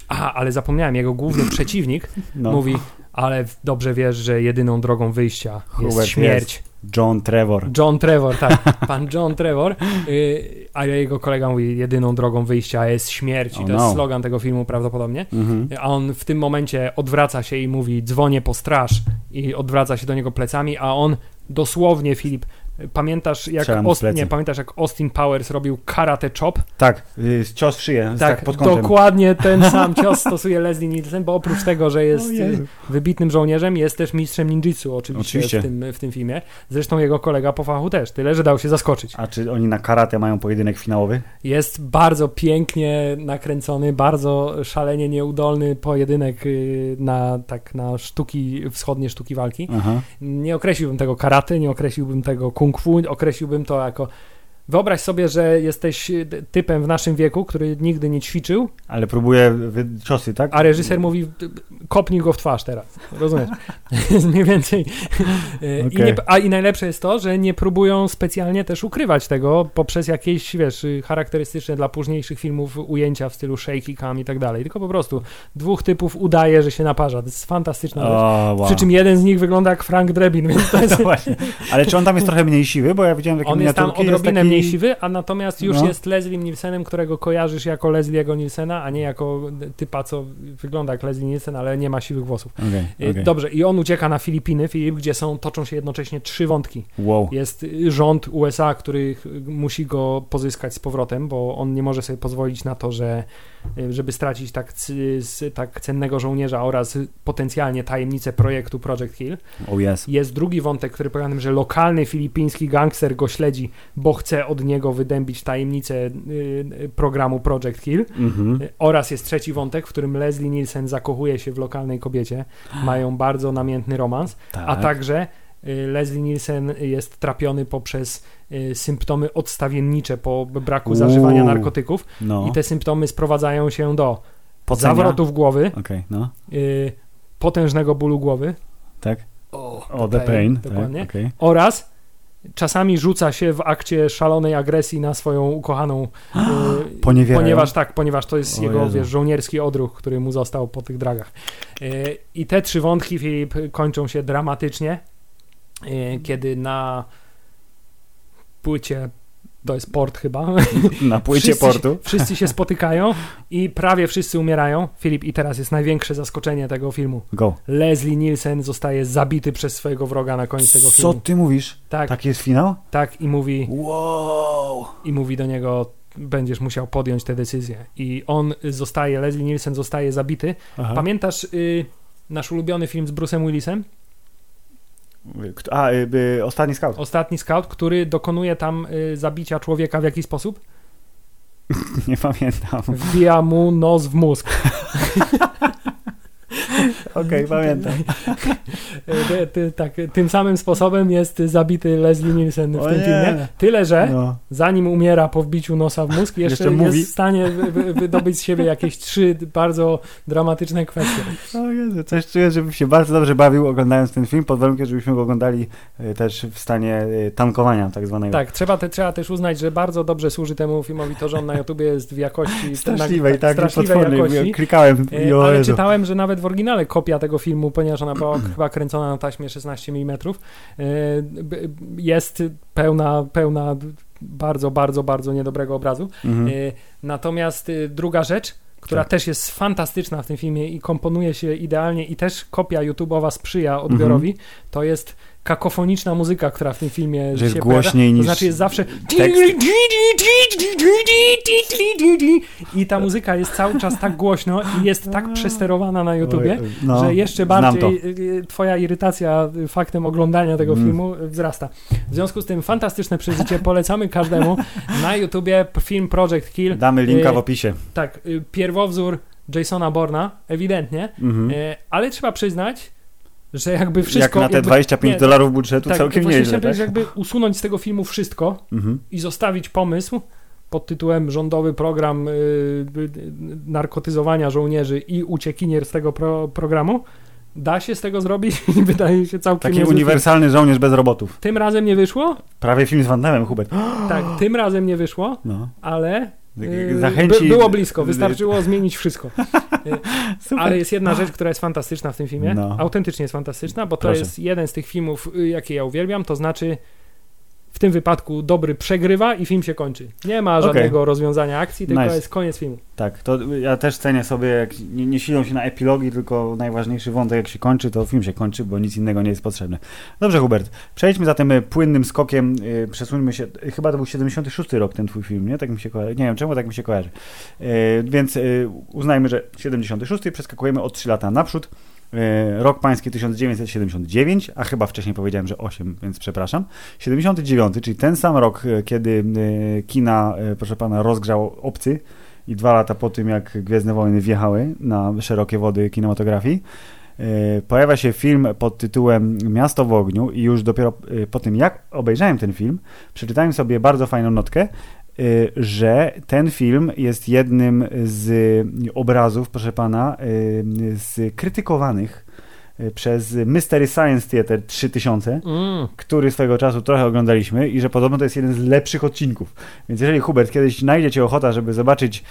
Aha, ale zapomniałem, jego główny przeciwnik no. mówi, ale dobrze wiesz, że jedyną drogą wyjścia jest Hubert śmierć. John Trevor. John Trevor, tak. Pan John Trevor, y, a jego kolega mówi, jedyną drogą wyjścia jest śmierć. I Oh to jest no. slogan tego filmu prawdopodobnie. Mhm. A on w tym momencie odwraca się i mówi, dzwonię po straż i odwraca się do niego plecami, a on dosłownie, Filip, pamiętasz jak, Strzela mu w Aust- plecy. nie, pamiętasz jak Austin Powers robił karate chop? Tak, yy, cios w szyję, tak, Tak, pod kątem. dokładnie ten sam cios stosuje Leslie Nielsen, bo oprócz tego, że jest y, wybitnym żołnierzem, jest też mistrzem ninjitsu oczywiście, Oczywiście. W, tym, w tym filmie. Zresztą jego kolega po fachu też, tyle, że dał się zaskoczyć. A czy oni na karate mają pojedynek finałowy? Jest bardzo pięknie nakręcony, bardzo szalenie nieudolny pojedynek y, na, tak, na sztuki, wschodnie sztuki walki. Aha. Nie określiłbym tego karate, nie określiłbym tego kung fu, określiłbym to jako... Wyobraź sobie, że jesteś y, typem w naszym wieku, który nigdy nie ćwiczył, Ale próbuje ciosy, tak? a reżyser mówi, kopnij go w twarz teraz. Rozumiesz? Jest mniej więcej. I Okej. nie, a i najlepsze jest to, że nie próbują specjalnie też ukrywać tego poprzez jakieś, wiesz, y, charakterystyczne dla późniejszych filmów ujęcia w stylu shaky cam i tak dalej. Tylko po prostu dwóch typów udaje, że się naparza. To jest fantastyczna rzecz. Wow. Przy czym jeden z nich wygląda jak Frank Drebin, więc to jest... No właśnie. Ale czy on tam jest trochę mniej siwy? Bo ja widziałem takie On jest tam miniaturki, odrobinę taki... mniej siwy, a natomiast już No. jest Leslie Nielsenem, którego kojarzysz jako Leslie'ego Nielsena, a nie jako typa, co wygląda jak Leslie Nielsen, ale nie ma siwych włosów. Okej, Y, okej. Dobrze, i on ucieka na Filipiny, Filip, gdzie są, toczą się jednocześnie trzy wątki. Wow. Jest rząd USA, który musi go pozyskać z powrotem, bo on nie może sobie pozwolić na to, że y, żeby stracić tak, tak cennego żołnierza oraz potencjalnie tajemnicę projektu Project Hill. Oh yes. Jest drugi wątek, który tym, że lokalny filipiński gangster go śledzi, bo chce od niego wydębić tajemnicę y, y, programu Project Hill. Mhm. Y, Oraz jest trzeci wątek, w którym Leslie Nielsen zakochuje się w lokalnej kobiecie. Mają bardzo namiętny romans, Tak. a także Leslie Nielsen jest trapiony poprzez symptomy odstawiennicze po braku Uuu. zażywania narkotyków No. i te symptomy sprowadzają się do Pocenia? zawrotów głowy, Okej, no. potężnego bólu głowy Tak. o, O, the pain. dokładnie, Tak, okej. oraz czasami rzuca się w akcie szalonej agresji na swoją ukochaną, y, Poniewierają? ponieważ tak, ponieważ to jest O jego Jezu. wiesz, żołnierski odruch, który mu został po tych dragach. Y, I te trzy wątki, Filip, kończą się dramatycznie, y, kiedy na płycie, to jest port chyba, Na płycie wszyscy, portu. wszyscy się spotykają i prawie wszyscy umierają. Filip, i teraz jest największe zaskoczenie tego filmu. Go. Leslie Nielsen zostaje zabity przez swojego wroga na koniec tego Co filmu. ty mówisz? Tak, Taki jest finał? tak i mówi, Wow. i mówi do niego będziesz musiał podjąć tę decyzję. I on zostaje, Leslie Nielsen zostaje zabity. Aha. Pamiętasz y, nasz ulubiony film z Bruce'em Willisem? A, y, y, ostatni scout. Ostatni scout, który dokonuje tam y, zabicia człowieka w jaki sposób? Nie pamiętam. Wbija mu nos w mózg. Okej, pamiętam. Y, ty, tak, tym samym sposobem jest zabity Leslie Nielsen w O tym nie. filmie. Tyle, że No. zanim umiera po wbiciu nosa w mózg, jeszcze, Jeszcze mówi. jest w stanie wy, wy, wydobyć z siebie jakieś trzy bardzo dramatyczne kwestie. O Jezu, coś czuję, żebym się bardzo dobrze bawił oglądając ten film, pod warunkiem, żebyśmy go oglądali y, też w stanie y, tankowania tak zwanego. Tak, trzeba, te, trzeba też uznać, że bardzo dobrze służy temu filmowi to, że on na YouTubie jest w jakości Straszliwej, na, tak, straszliwej potwornej. jakości. Klikałem i E, o Ale Jezu. czytałem, że nawet w oryginale kopia tego filmu, ponieważ ona była chyba kręcona na taśmie 16 mm, e, jest pełna, pełna bardzo, bardzo, bardzo niedobrego obrazu. Mhm. E, Natomiast e, druga rzecz, która Tak. też jest fantastyczna w tym filmie i komponuje się idealnie i też kopia YouTube'owa sprzyja odbiorowi, to jest kakofoniczna muzyka, która w tym filmie. Że jest się głośniej pojawia. To znaczy jest zawsze tekst. i ta muzyka jest cały czas tak głośno i jest tak przesterowana na YouTubie, no, że jeszcze bardziej y, y, twoja irytacja faktem oglądania tego Mm. filmu wzrasta. W związku z tym fantastyczne przeżycie, polecamy każdemu. Na YouTubie film Project Kill. Damy linka Y, w opisie. Tak, pierwowzór Jasona Borna, ewidentnie, Mhm. y, ale trzeba przyznać, że jakby wszystko... Jak na te jakby, 25 nie, dolarów budżetu tak, całkiem nieźle, chciałem tak? jakby usunąć z tego filmu wszystko Mhm. i zostawić pomysł pod tytułem rządowy program y, y, narkotyzowania żołnierzy i uciekinier z tego pro, programu, da się z tego zrobić i wydaje się całkiem Taki uniwersalny żołnierz bez robotów. Film. Tym razem nie wyszło? Prawie film z Van Damme, Hubert. Tak, tym razem nie wyszło, No. ale y, Zachęci... by, było blisko, wystarczyło zmienić wszystko. Super. Ale jest jedna rzecz, która jest fantastyczna w tym filmie. No. Autentycznie jest fantastyczna, bo to Proszę. jest jeden z tych filmów, y, jakie ja uwielbiam. To znaczy, w tym wypadku dobry przegrywa i film się kończy. Nie ma żadnego rozwiązania akcji, tylko Nice. jest koniec filmu. Tak, to ja też cenię sobie, jak nie, nie silą się na epilogi, tylko najważniejszy wątek, jak się kończy, to film się kończy, bo nic innego nie jest potrzebne. Dobrze, Hubert, przejdźmy zatem y, płynnym skokiem, y, przesuńmy się, y, chyba to był 76 rok ten twój film, nie? Tak mi się kojarzy, nie wiem czemu tak mi się kojarzy. Y, więc y, uznajmy, że 76, przeskakujemy o 3 lata naprzód. Y, Rok pański 1979, a chyba wcześniej powiedziałem, że 8, więc przepraszam. 79, czyli ten sam rok, y, kiedy y, kina, proszę pana, rozgrzał obcy i dwa lata po tym, jak Gwiezdne Wojny wjechały na szerokie wody kinematografii, pojawia się film pod tytułem Miasto w ogniu i już dopiero po tym, jak obejrzałem ten film, przeczytałem sobie bardzo fajną notkę, że ten film jest jednym z obrazów, proszę pana, y, skrytykowanych y, przez Mystery Science Theater 3000, Mm. który swego czasu trochę oglądaliśmy i że podobno to jest jeden z lepszych odcinków. Więc jeżeli Hubert kiedyś znajdzie cię ochota, żeby zobaczyć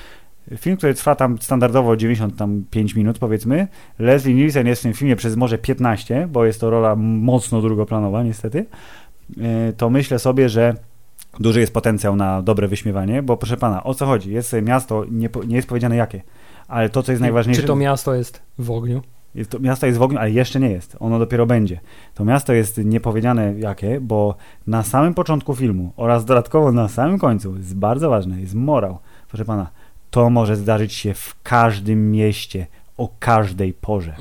film, który trwa tam standardowo 95 minut powiedzmy, Leslie Nielsen jest w tym filmie przez może 15, bo jest to rola mocno drugoplanowa niestety, to myślę sobie, że duży jest potencjał na dobre wyśmiewanie, bo proszę pana, o co chodzi? Jest sobie miasto, nie, nie jest powiedziane jakie, ale to, co jest najważniejsze... Czy to miasto jest w ogniu? Jest to, miasto jest w ogniu, ale jeszcze nie jest. Ono dopiero będzie. To miasto jest niepowiedziane jakie, bo na samym początku filmu oraz dodatkowo na samym końcu jest bardzo ważne, jest morał. Proszę pana, to może zdarzyć się w każdym mieście o każdej porze.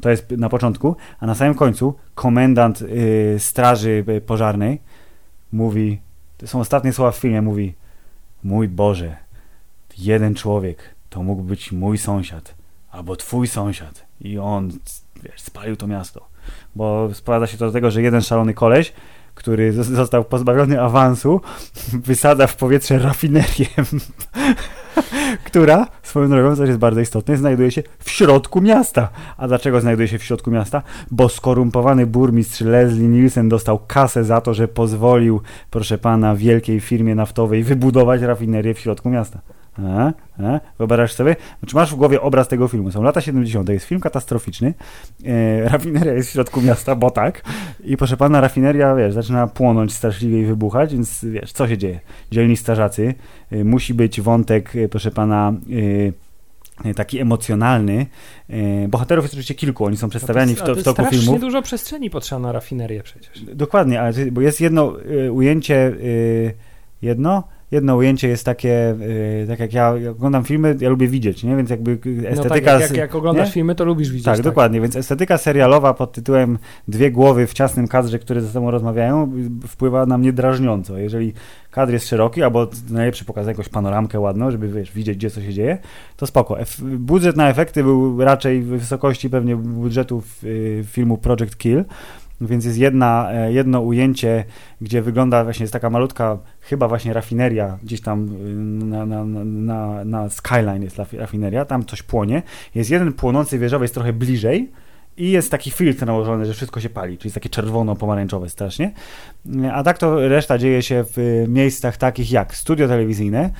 To jest na początku, a na samym końcu komendant y, straży y, pożarnej mówi, to są ostatnie słowa w filmie, mówi mój Boże, jeden człowiek to mógł być mój sąsiad albo twój sąsiad. I on wiesz, spalił to miasto. Bo sprowadza się to do tego, że jeden szalony koleś, który zos- został pozbawiony awansu, wysadza w powietrze rafinerię, która, swoją drogą, co jest bardzo istotne, znajduje się w środku miasta. A dlaczego znajduje się w środku miasta? Bo skorumpowany burmistrz Leslie Nielsen dostał kasę za to, że pozwolił, proszę pana, wielkiej firmie naftowej wybudować rafinerię w środku miasta. A, a, wyobrażasz sobie? Czy masz w głowie obraz tego filmu? Są lata 70. Jest film katastroficzny. E, rafineria jest w środku miasta, bo tak. I proszę pana, rafineria, wiesz, zaczyna płonąć straszliwie i wybuchać, więc wiesz, co się dzieje? Dzielni strażacy. E, musi być wątek, e, proszę pana, e, e, taki emocjonalny. E, bohaterów jest oczywiście kilku, oni są przedstawiani w, A to, w toku strasznie filmów. dużo przestrzeni potrzeba na rafinerię przecież. Dokładnie, ale bo jest jedno y, ujęcie, y, jedno, jedno ujęcie jest takie, y, tak jak ja oglądam filmy, ja lubię widzieć, nie? Więc jakby y, No estetyka... tak, jak, jak, jak oglądasz nie? filmy, to lubisz widzieć. tak, dokładnie, więc estetyka serialowa pod tytułem Dwie głowy w ciasnym kadrze, które ze sobą rozmawiają, wpływa na mnie drażniąco. Jeżeli kadr jest szeroki, albo najlepszy pokazać jakąś panoramkę ładną, żeby wiesz, widzieć, gdzie co się dzieje, to spoko. Ef- budżet na efekty był raczej w wysokości pewnie budżetu y, filmu Project Kill, więc jest jedna, e, jedno ujęcie, gdzie wygląda właśnie, jest taka malutka, chyba właśnie rafineria, gdzieś tam y, na, na, na, na, Skyline jest rafineria, tam coś płonie. Jest jeden płonący wieżowiec trochę bliżej i jest taki filtr nałożony, że wszystko się pali, czyli jest takie czerwono-pomarańczowe strasznie. A tak to reszta dzieje się w y, miejscach takich jak studio telewizyjne,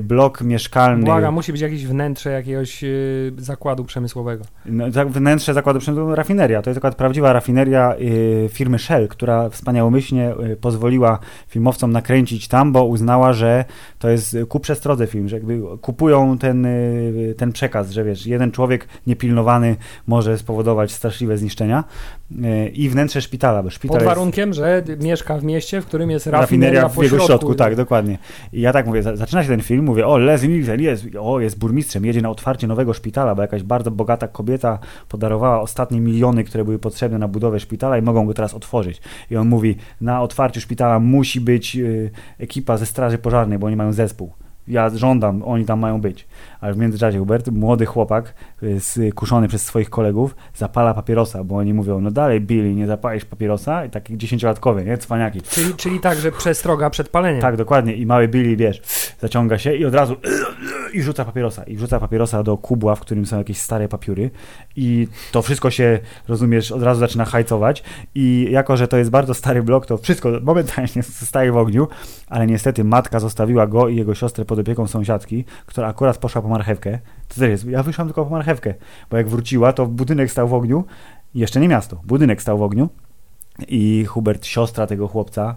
blok mieszkalny. Błaga, musi być jakieś wnętrze jakiegoś y, zakładu przemysłowego. No, wnętrze zakładu przemysłu rafineria. To jest akurat prawdziwa rafineria y, firmy Shell, która wspaniałomyślnie pozwoliła filmowcom nakręcić tam, bo uznała, że to jest ku przestrodze film, że jakby kupują ten, ten przekaz, że wiesz, jeden człowiek niepilnowany może spowodować straszliwe zniszczenia i wnętrze szpitala, bo szpital Pod jest... warunkiem, że mieszka w mieście, w którym jest Rafineria rafineria, w jego środku. środku, tak, dokładnie. I ja tak mówię, za- zaczyna się ten film, mówię, o, Leslie Nielsen jest, o, jest burmistrzem, jedzie na otwarcie nowego szpitala, bo jakaś bardzo bogata kobieta podarowała ostatnie miliony, które były potrzebne na budowę szpitala i mogą go teraz otworzyć. I on mówi, na otwarciu szpitala musi być y, ekipa ze straży pożarnej, bo oni mają zespół. Ja żądam, oni tam mają być. Ale w międzyczasie Hubert, młody chłopak, y, kuszony przez swoich kolegów, zapala papierosa, bo oni mówią, no dalej Billy, nie zapalisz papierosa? I taki dziesięciolatkowie, nie? Cwaniaki. Czyli, czyli tak, że przestroga przed paleniem. Tak, dokładnie. I mały Billy, wiesz, zaciąga się i od razu i rzuca papierosa. I wrzuca papierosa do kubła, w którym są jakieś stare papiury. I to wszystko się, rozumiesz, od razu zaczyna hajcować. I jako, że to jest bardzo stary blok, to wszystko momentalnie zostaje w ogniu. Ale niestety matka zostawiła go i jego siostrę pod opieką sąsiadki, która akurat poszła po marchewkę. To też jest, ja wyszłam tylko po marchewkę, bo jak wróciła, to budynek stał w ogniu. Jeszcze nie miasto, budynek stał w ogniu. I Hubert, siostra tego chłopca,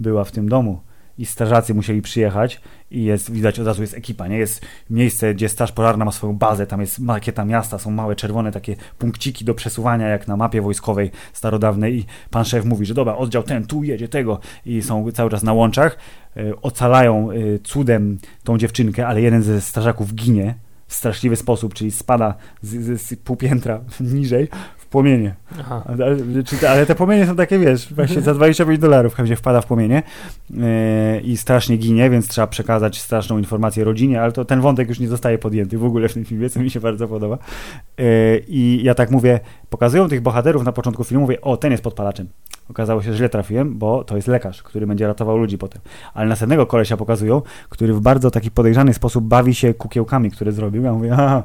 była w tym domu i strażacy musieli przyjechać i jest, widać od razu jest ekipa, nie? Jest miejsce, gdzie straż pożarna ma swoją bazę, tam jest makieta miasta, są małe czerwone takie punkciki do przesuwania jak na mapie wojskowej starodawnej i pan szef mówi, że dobra, oddział ten, tu jedzie tego i są cały czas na łączach, e, ocalają e, cudem tą dziewczynkę, ale jeden ze strażaków ginie w straszliwy sposób, czyli spada z, z, z pół piętra niżej płomienie. Ale, ale te płomienie są takie, wiesz, właśnie za 25 dolarów gdzie wpada w płomienie yy, i strasznie ginie, więc trzeba przekazać straszną informację rodzinie, ale to ten wątek już nie zostaje podjęty w ogóle w tym filmie, co mi się bardzo podoba. Yy, I ja tak mówię, pokazują tych bohaterów na początku filmu, mówię, o, ten jest podpalaczem. Okazało się, że źle trafiłem, bo to jest lekarz, który będzie ratował ludzi potem. Ale następnego kolesia pokazują, który w bardzo taki podejrzany sposób bawi się kukiełkami, które zrobił. Ja mówię, aha,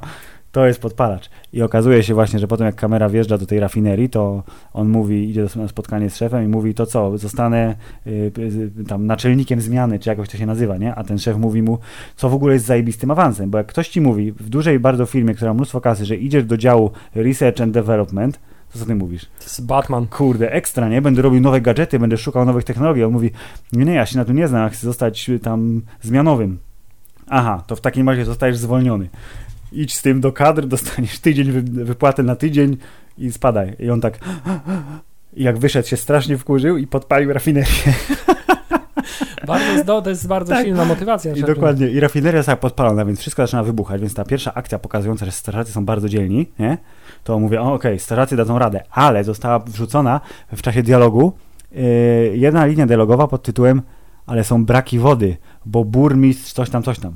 to jest podpalacz. I okazuje się właśnie, że potem jak kamera wjeżdża do tej rafinerii, to on mówi, idzie na spotkanie z szefem i mówi, to co, zostanę y, y, tam naczelnikiem zmiany, czy jakoś to się nazywa, nie? A ten szef mówi mu, co w ogóle jest zajebistym awansem, bo jak ktoś ci mówi w dużej bardzo firmie, która ma mnóstwo kasy, że idziesz do działu Research and Development, to co ty mówisz? To jest Batman. Kurde, ekstra, nie? Będę robił nowe gadżety, będę szukał nowych technologii. On mówi, nie, nie, ja się na to nie znam, ja chcę zostać tam zmianowym. Aha, to w takim razie zostajesz zwolniony. Idź z tym do kadr, dostaniesz tydzień wy- wypłatę na tydzień i spadaj. I on tak... I jak wyszedł, się strasznie wkurzył i podpalił rafinerię. Bardzo, zdo- to jest bardzo Tak. silna motywacja. I dokładnie, i rafineria została podpalona, więc wszystko zaczyna wybuchać, więc ta pierwsza akcja pokazująca, że strażacy są bardzo dzielni, nie? To mówię, okej, strażacy dadzą radę, ale została wrzucona w czasie dialogu yy, jedna linia dialogowa pod tytułem ale są braki wody, bo burmistrz coś tam, coś tam.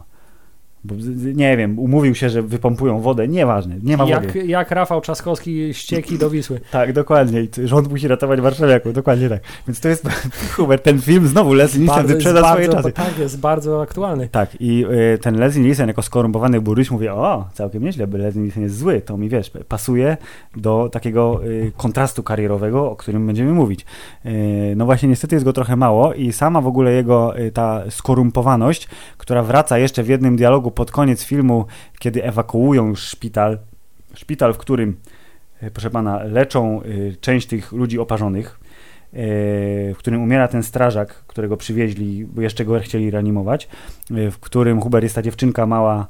Bo, nie wiem, umówił się, że wypompują wodę, nieważne, nie ma Jak, wody. jak Rafał Trzaskowski ścieki do Wisły. Tak, dokładnie. I rząd musi ratować warszawiaków, dokładnie tak. Więc to jest, Hubert, ten film znowu Leslie Nielsen Bardzo- wyprzeda jest swoje bardzo, czasy. Tak, jest bardzo aktualny. Tak, i y, ten Leslie Nielsen jako skorumpowany burmistrz mówi, o, całkiem nieźle, bo Leslie Nielsen jest zły, to mi, wiesz, pasuje do takiego y, kontrastu karierowego, o którym będziemy mówić. Y, no właśnie, niestety jest go trochę mało i sama w ogóle jego y, ta skorumpowaność, która wraca jeszcze w jednym dialogu pod koniec filmu, kiedy ewakuują już szpital, szpital, w którym, y, proszę pana, leczą y, część tych ludzi oparzonych, y, w którym umiera ten strażak, którego przywieźli, bo jeszcze go chcieli reanimować, w którym Huber jest ta dziewczynka mała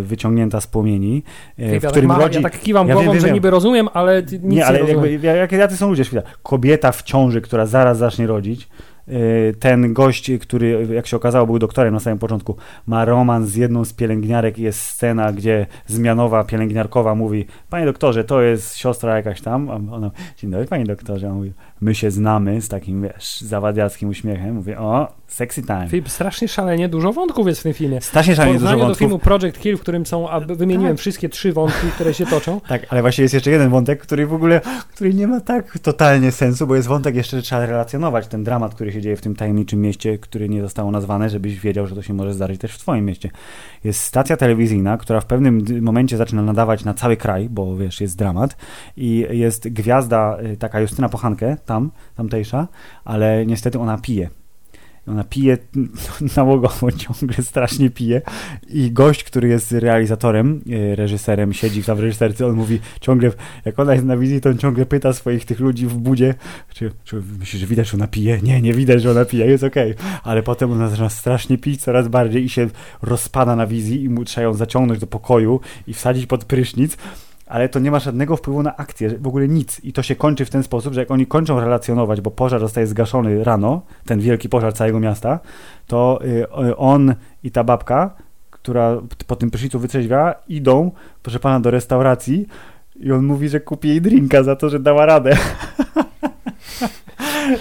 wyciągnięta z płomieni, Ja w tak, którym ma, rodzi... ja tak kiwam Ja głową, wiem, wiem, że wiem. niby rozumiem, ale nic nie, Nie, ale rozumiem. jakby, jak, jacy są ludzie szpital? Kobieta w ciąży, która zaraz zacznie rodzić, ten gość, który jak się okazało był doktorem na samym początku, ma romans z jedną z pielęgniarek i jest scena, gdzie zmianowa pielęgniarkowa mówi, panie doktorze, to jest siostra jakaś tam, ona, dzień dobry panie doktorze, on mówi, my się znamy z takim, wiesz, zawadiackim uśmiechem, mówię, o, sexy time. Film strasznie szalenie dużo wątków jest w tym filmie. Strasznie szalenie dużo porównaniu do wątków. filmu Project Kill, w którym są, a wymieniłem Tak. wszystkie trzy wątki, które się toczą. Tak, ale właśnie jest jeszcze jeden wątek, który w ogóle, który nie ma tak totalnie sensu, bo jest wątek jeszcze, że trzeba relacjonować ten dramat, który się dzieje w tym tajemniczym mieście, który nie zostało nazwane, żebyś wiedział, że to się może zdarzyć też w twoim mieście. Jest stacja telewizyjna, która w pewnym momencie zaczyna nadawać na cały kraj, bo wiesz, jest dramat i jest gwiazda, y, taka Justyna Pochankę, tam, tamtejsza, ale niestety ona pije. Ona pije nałogowo, ciągle strasznie pije i gość, który jest realizatorem, e, reżyserem, siedzi tam w reżyserce, on mówi ciągle, jak ona jest na wizji, to on ciągle pyta swoich tych ludzi w budzie, czy, czy myślisz, że widać, że ona pije? Nie, nie widać, że ona pije, jest okej. Okay. Ale potem ona zaczyna strasznie pić coraz bardziej i się rozpada na wizji i mu trzeba ją zaciągnąć do pokoju i wsadzić pod prysznic ale to nie ma żadnego wpływu na akcję, w ogóle nic. I to się kończy w ten sposób, że jak oni kończą relacjonować, bo pożar zostaje zgaszony rano, ten wielki pożar całego miasta, to y, on i ta babka, która po tym prysznicu wytrzeźwia, idą, proszę pana, do restauracji i on mówi, że kupi jej drinka za to, że dała radę.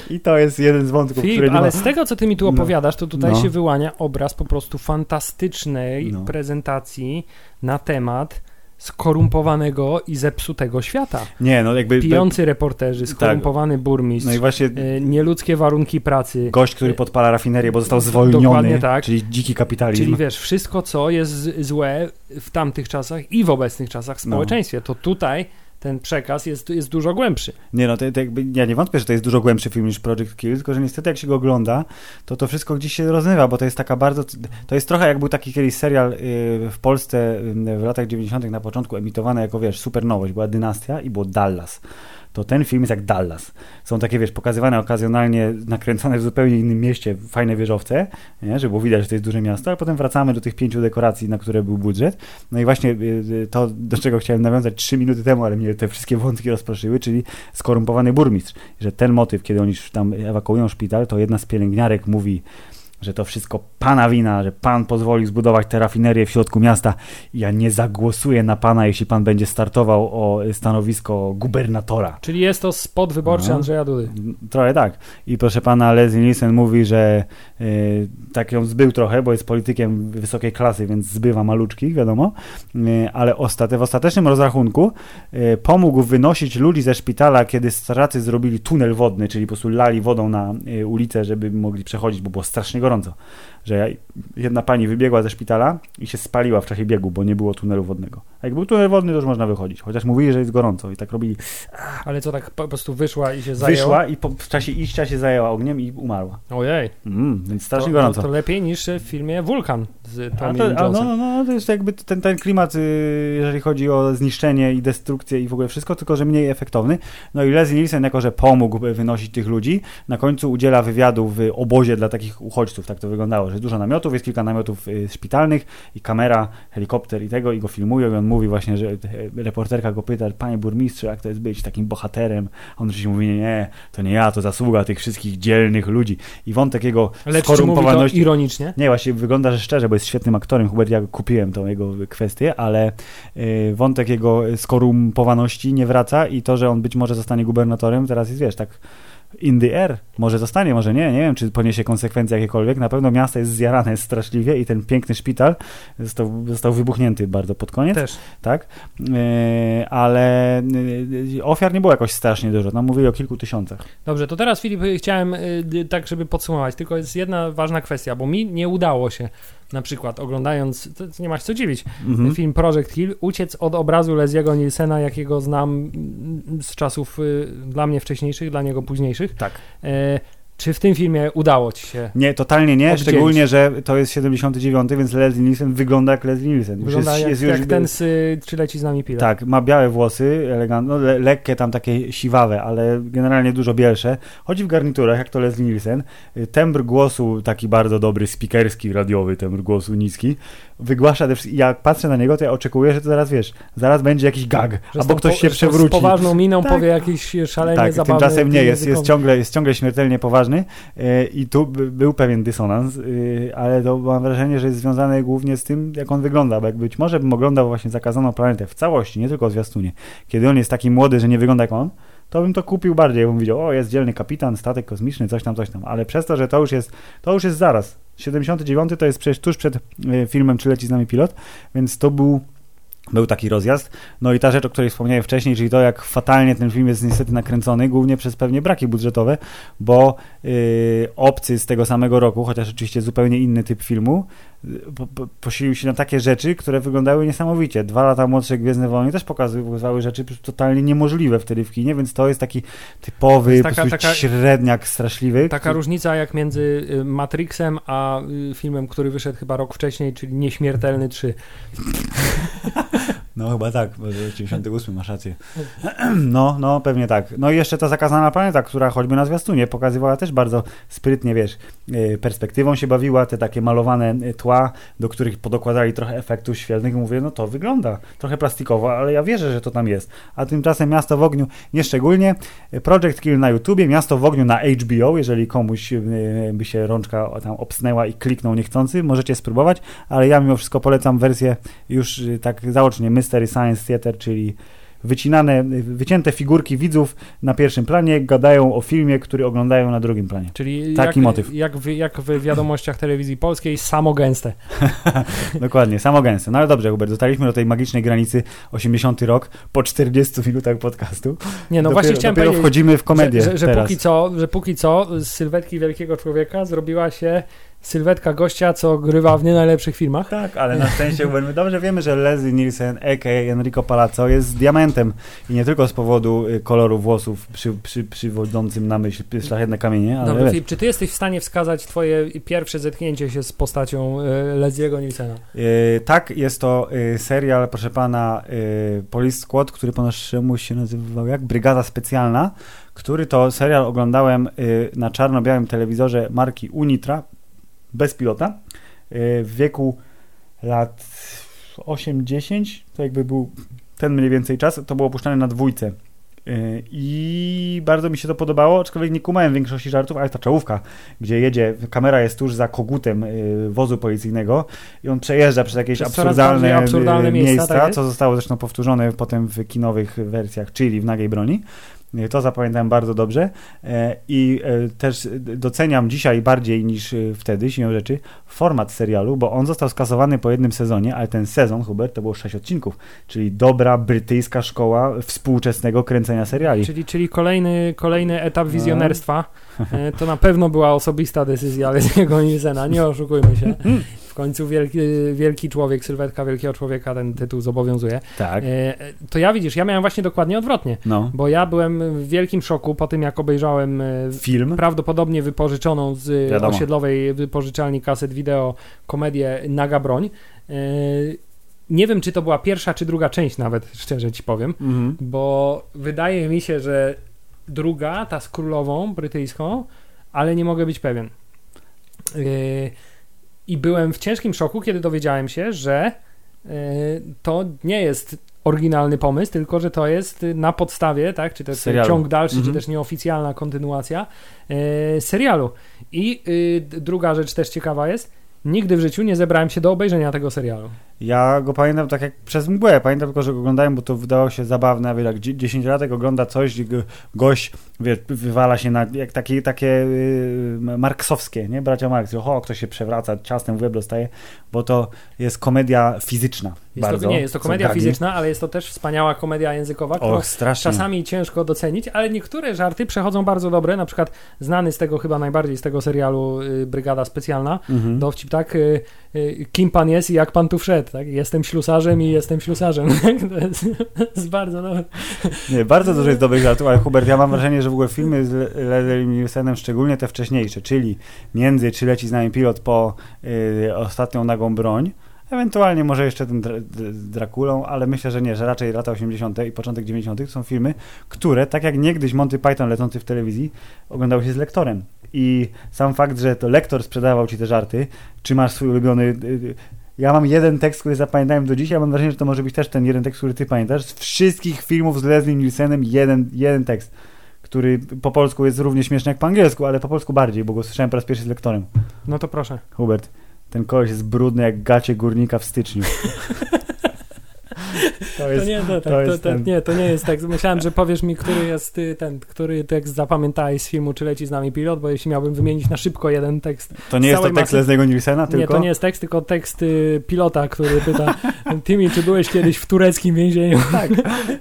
I to jest jeden z wątków, Filip, który nie ale ma... z tego, co ty mi tu opowiadasz, to tutaj No. się wyłania obraz po prostu fantastycznej No. prezentacji na temat skorumpowanego i zepsutego świata. Nie, no jakby... Pijący reporterzy, skorumpowany burmistrz, No i właśnie e, nieludzkie warunki pracy. gość, który podpala rafinerię, bo został zwolniony, Dokładnie tak. czyli dziki kapitalizm. Czyli wiesz, wszystko, co jest złe w tamtych czasach i w obecnych czasach w No. społeczeństwie, to tutaj ten przekaz jest, jest dużo głębszy. Nie no, to, to jakby, ja nie wątpię, że to jest dużo głębszy film niż Project Kill, tylko że niestety jak się go ogląda, to to wszystko gdzieś się rozmywa, bo to jest taka bardzo, to jest trochę jak był taki kiedyś serial y, w Polsce y, w latach 90 na początku emitowany jako, wiesz, super nowość, była Dynastia i było Dallas. To ten film jest jak Dallas. Są takie, wiesz, pokazywane okazjonalnie, nakręcone w zupełnie innym mieście, fajne wieżowce, nie? żeby było widać, że to jest duże miasto, ale potem wracamy do tych pięciu dekoracji, na które był budżet. No i właśnie y, y, to, do czego chciałem nawiązać trzy minuty temu, ale mnie te wszystkie wątki rozproszyły, czyli skorumpowany burmistrz. Że ten motyw, kiedy oni tam ewakuują szpital, to jedna z pielęgniarek mówi, że to wszystko pana wina, że pan pozwolił zbudować tę rafinerię w środku miasta ja nie zagłosuję na pana, jeśli pan będzie startował o stanowisko gubernatora. Czyli jest to spot wyborczy Aha. Andrzeja Dudy. Trochę tak. I proszę pana, Leslie Nielsen mówi, że y, tak ją zbył trochę, bo jest politykiem wysokiej klasy, więc zbywa maluczkich, wiadomo, y, ale ostate, w ostatecznym rozrachunku y, pomógł wynosić ludzi ze szpitala, kiedy stracy zrobili tunel wodny, czyli po prostu lali wodą na y, ulicę, żeby mogli przechodzić, bo było strasznie gorąco. Że jedna pani wybiegła ze szpitala i się spaliła w czasie biegu, bo nie było tunelu wodnego. A jak był tunel wodny, to już można wychodzić. Chociaż mówili, że jest gorąco i tak robili Ale co tak po prostu wyszła i się zajęła? Wyszła i po, w czasie iścia się zajęła ogniem i umarła. Ojej. Mm, więc strasznie to, gorąco. To, to lepiej niż w filmie Wulkan z a Tommy to, a no, Jonesem. no, no, to jest jakby ten, ten klimat, y, jeżeli chodzi o zniszczenie i destrukcję i w ogóle wszystko, tylko że mniej efektowny. No i Leslie Nielsen, jako że pomógł wynosić tych ludzi, na końcu udziela wywiadu w obozie dla takich uchodźców. Tak to wyglądało, że jest dużo namiotów, jest kilka namiotów y, szpitalnych i kamera, helikopter i tego i go filmują i on mówi właśnie, że e, reporterka go pyta, panie burmistrzu, jak to jest być takim bohaterem? A on oczywiście mówi, nie, nie, to nie ja, to zasługa tych wszystkich dzielnych ludzi. I wątek jego Lecz czy mówi to skorumpowaności... ironicznie? Nie, właśnie wygląda, że szczerze, bo jest świetnym aktorem. Hubert, ja kupiłem tą jego kwestię, ale y, wątek jego skorumpowaności nie wraca i to, że on być może zostanie gubernatorem, teraz jest, wiesz, tak in the air. Może zostanie, może nie, nie wiem, czy poniesie konsekwencje jakiekolwiek. Na pewno miasto jest zjarane straszliwie i ten piękny szpital został, został wybuchnięty bardzo pod koniec Też. tak? Yy, ale yy, ofiar nie było jakoś strasznie dużo. Tam mówili o kilku tysiącach. Dobrze, to teraz Filip chciałem y, y, tak, żeby podsumować, tylko jest jedna ważna kwestia, bo mi nie udało się na przykład oglądając, to nie masz co dziwić, Mhm. film Project Hill, uciec od obrazu Leziego Nielsena, jakiego znam z czasów y, dla mnie wcześniejszych, dla niego późniejszych. Tak. E, czy w tym filmie udało ci się? Nie, totalnie nie, Oddzielić. szczególnie, że to jest 79, więc Leslie Nielsen wygląda jak Leslie Nielsen. Wygląda jest, jak, jest już, jak ten z Czy leci z nami pilot. Tak, ma białe włosy, elegantne, no, le, lekkie tam takie siwawe, ale generalnie dużo bielsze. Chodzi w garniturach, jak to Leslie Nielsen. Tembr głosu taki bardzo dobry, spikerski, radiowy, tembr głosu niski. Wygłasza te wszystkie, jak patrzę na niego, to ja oczekuję, że to zaraz, wiesz, zaraz będzie jakiś gag, Że albo ktoś po- się że z przewróci. poważną miną Tak. powie jakiś szalenie Tak, zabawny. tymczasem nie, jest, jest, ciągle, jest ciągle śmiertelnie poważny e, i tu by- był pewien dysonans, e, ale to mam wrażenie, że jest związane głównie z tym, jak on wygląda, bo jak być może bym oglądał właśnie Zakazaną Planetę w całości, nie tylko w zwiastunie, kiedy on jest taki młody, że nie wygląda jak on, to bym to kupił bardziej, bym widział, o jest dzielny kapitan, statek kosmiczny, coś tam, coś tam, ale przez to, że to już jest, to już jest zaraz, 79 to jest przecież tuż przed e, filmem Czy leci z nami pilot, więc to był był taki rozjazd. No i ta rzecz, o której wspomniałem wcześniej, czyli to, jak fatalnie ten film jest niestety nakręcony, głównie przez pewnie braki budżetowe, bo yy, obcy z tego samego roku, chociaż oczywiście zupełnie inny typ filmu, po, po, posilił się na takie rzeczy, które wyglądały niesamowicie. Dwa lata młodsze Gwiezdne Wojny też pokazywały rzeczy totalnie niemożliwe wtedy w kinie, więc to jest taki typowy, jest taka- taka- średniak straszliwy. Taka który- różnica jak między y, Matrixem a y, filmem, który wyszedł chyba rok wcześniej, czyli Nieśmiertelny 3. No chyba tak, bo 98 masz rację. No, no, pewnie tak. No i jeszcze ta zakazana planeta, która choćby na zwiastunie pokazywała też bardzo sprytnie, wiesz, yy, perspektywą się bawiła, te takie malowane yy, tła, do których podokładali trochę efektów świetlnych. Mówię, no to wygląda trochę plastikowo, ale ja wierzę, że to tam jest. A tymczasem Miasto w ogniu nieszczególnie. Project Kill na YouTubie, Miasto w ogniu na HBO, jeżeli komuś yy, by się rączka tam obsnęła i kliknął niechcący, możecie spróbować, ale ja mimo wszystko polecam wersję już tak zaocznie Mystery Science Theater, czyli wycinane, wycięte figurki widzów na pierwszym planie gadają o filmie, który oglądają na drugim planie. Czyli Taki jak, motyw. Jak w, jak w wiadomościach telewizji polskiej, samo gęste. Dokładnie, samo gęste. No ale dobrze, Hubert, dotarliśmy do tej magicznej granicy 80 rok po 40 minutach podcastu. Nie, no dopiero, właśnie chciałem dopiero powiedzieć, wchodzimy w komedię że, że, że, póki co, że póki co z sylwetki wielkiego człowieka zrobiła się sylwetka gościa, co grywa w nie najlepszych filmach. Tak, ale na szczęście my dobrze wiemy, że Leslie Nielsen, a.k.a. Enrico Palazzo jest diamentem i nie tylko z powodu y, koloru włosów przy, przy, przywodzącym na myśl szlachetne kamienie, ale Dobry wiesz, Filip, czy ty jesteś w stanie wskazać twoje pierwsze zetknięcie się z postacią e, Leslie'ego Nielsena? Yy, tak, jest to yy, serial, proszę pana, yy, Police Squad, który po naszemu się nazywał jak? Brygada Specjalna, który to serial oglądałem na czarno-białym telewizorze marki Unitra, bez pilota, yy, w wieku lat 8-10, to jakby był ten mniej więcej czas, to było opuszczane na dwójce. Yy, I bardzo mi się to podobało, aczkolwiek nie kumałem większości żartów, ale ta czołówka, gdzie jedzie, kamera jest tuż za kogutem yy, wozu policyjnego i on przejeżdża przez jakieś Przez absurdalne, absurdalne miejsca, miejsca, tak co zostało zresztą powtórzone potem w kinowych wersjach, czyli w Nagiej Broni. To zapamiętałem bardzo dobrze E, i e, też doceniam dzisiaj bardziej niż e, wtedy, siłą rzeczy, format serialu, bo on został skasowany po jednym sezonie, ale ten sezon, Hubert, to było sześć odcinków, czyli dobra brytyjska szkoła współczesnego kręcenia seriali. Czyli, czyli kolejny, kolejny etap wizjonerstwa. E, To na pewno była osobista decyzja Leslie'ego Nielsena, nie oszukujmy się. W końcu wielki, wielki człowiek, sylwetka wielkiego człowieka ten tytuł zobowiązuje. Tak, E, To ja widzisz, ja miałem właśnie dokładnie odwrotnie, no. bo ja byłem w wielkim szoku po tym, jak obejrzałem e, Film. prawdopodobnie wypożyczoną z Wiadomo. osiedlowej wypożyczalni kaset wideo komedię Naga Broń. E, Nie wiem, czy to była pierwsza, czy druga część nawet, szczerze ci powiem, Mhm. bo wydaje mi się, że druga, ta z królową brytyjską, ale nie mogę być pewien. Yy, I byłem w ciężkim szoku, kiedy dowiedziałem się, że yy, to nie jest oryginalny pomysł, tylko że to jest na podstawie, tak, czy to jest Serialu. ciąg dalszy, Mhm. czy też nieoficjalna kontynuacja yy, serialu. I d- druga rzecz też ciekawa jest, nigdy w życiu nie zebrałem się do obejrzenia tego serialu. Ja go pamiętam tak jak przez mgłę. Pamiętam tylko, że go oglądałem, bo to wydało się zabawne. Wiesz, jak 10-latek ogląda coś, go- gość wiesz, wywala się na jak takie, takie yy, marksowskie, nie? Bracia Marx. O, ktoś się przewraca, ciastem w łeb dostaje, bo to jest komedia fizyczna. Jest bardzo. to, nie, jest to komedia fizyczna, ale jest to też wspaniała komedia językowa, którą Och, strasznie. czasami ciężko docenić, ale niektóre żarty przechodzą bardzo dobre, na przykład znany z tego chyba najbardziej z tego serialu y, Brygada Specjalna, Mhm. dowcip tak, y, y, kim pan jest i jak pan tu wszedł, tak, jestem ślusarzem i jestem ślusarzem, to jest, jest bardzo dobre. Nie, bardzo dużo jest dobrych żartów, ale Hubert, ja mam wrażenie, że w ogóle filmy z Le- Leslie Nielsenem, szczególnie te wcześniejsze, czyli między Czy leci z nami pilot po y, ostatnią nagą broń, ewentualnie może jeszcze ten Drakulą, ale myślę, że nie, że raczej lata 80. i początek 90. to są filmy, które, tak jak niegdyś Monty Python lecący w telewizji, oglądały się z lektorem. I sam fakt, że to lektor sprzedawał ci te żarty, czy masz swój ulubiony... y, y, ja mam jeden tekst, który zapamiętałem do dzisiaj, a mam wrażenie, że to może być też ten jeden tekst, który ty pamiętasz. Z wszystkich filmów z Leslie Nielsenem jeden, jeden tekst, który po polsku jest równie śmieszny jak po angielsku, ale po polsku bardziej, bo go słyszałem po raz pierwszy z lektorem. No to proszę. Hubert, ten koleś jest brudny jak gacie górnika w styczniu. To, jest, to nie, to, to, to, jest to, nie, to nie jest tak. Myślałem, że powiesz mi, który jest y, ten, który tekst zapamiętałeś z filmu Czy leci z nami pilot, bo jeśli miałbym wymienić na szybko jeden tekst. To nie jest to tekst Lesliego Nielsena, tylko? Nie, to nie jest tekst, tylko tekst y, pilota, który pyta Timmy, czy byłeś kiedyś w tureckim więzieniu? Tak,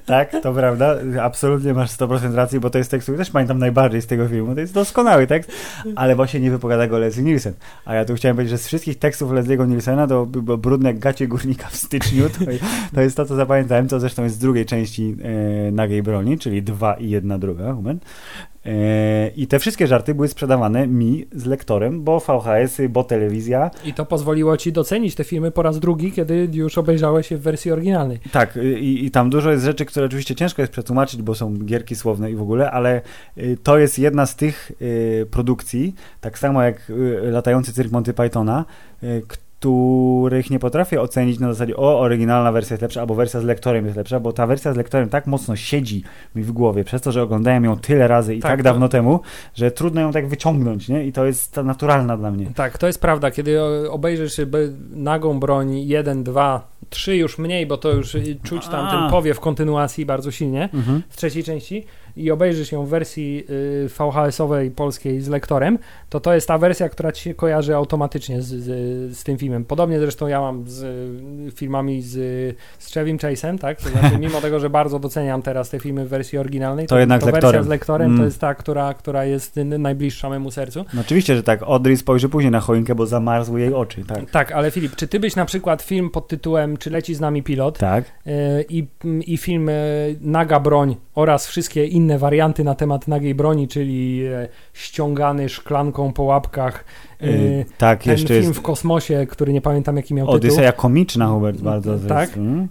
tak, to prawda. Absolutnie masz 100% racji, bo to jest tekst, który też pamiętam najbardziej z tego filmu. To jest doskonały tekst, ale właśnie nie wypowiada go Leslie Nielsen. A ja tu chciałem powiedzieć, że z wszystkich tekstów Lesliego Nielsena to brudne gacie górnika w styczniu. To, to jest to, co zapamiętałem, co zresztą jest z drugiej części e, Nagiej Broni, czyli dwa i jedna druga. Moment. E, I te wszystkie żarty były sprzedawane mi z lektorem, bo VHS-y, bo telewizja. I to pozwoliło ci docenić te filmy po raz drugi, kiedy już obejrzałeś je w wersji oryginalnej. Tak, i, i tam dużo jest rzeczy, które oczywiście ciężko jest przetłumaczyć, bo są gierki słowne i w ogóle, ale y, to jest jedna z tych y, produkcji, tak samo jak y, latający cyrk Monty Pythona, których nie potrafię ocenić na zasadzie o, oryginalna wersja jest lepsza, albo wersja z lektorem jest lepsza, bo ta wersja z lektorem tak mocno siedzi mi w głowie, przez to, że oglądałem ją tyle razy i tak, tak dawno temu, że trudno ją tak wyciągnąć, nie? I to jest naturalna dla mnie. Tak, to jest prawda. Kiedy obejrzysz nagą broń 1, 2, 3 już mniej, bo to już czuć tam A. ten powiew kontynuacji bardzo silnie mhm. w trzeciej części, i obejrzysz ją w wersji y, VHS-owej polskiej z lektorem, to to jest ta wersja, która ci się kojarzy automatycznie z, z, z tym filmem. Podobnie zresztą ja mam z filmami z, z Chevym Chase'em, tak? To znaczy, mimo tego, że bardzo doceniam teraz te filmy w wersji oryginalnej, to, to jednak to wersja z lektorem mm. to jest ta, która, która jest najbliższa memu sercu. No oczywiście, że tak. Audrey spojrzy później na choinkę, bo zamarzły jej oczy, tak. Tak, ale Filip, czy ty byś na przykład film pod tytułem Czy leci z nami pilot? Tak. Y, I, i film y, Naga broń oraz wszystkie inne inne warianty na temat nagiej broni, czyli e, ściągany szklanką po łapkach. Yy, tak, ten jeszcze film jest... w kosmosie, który nie pamiętam jaki miał Odyseja tytuł. komiczna, Hubert, bardzo. Tak. Hmm?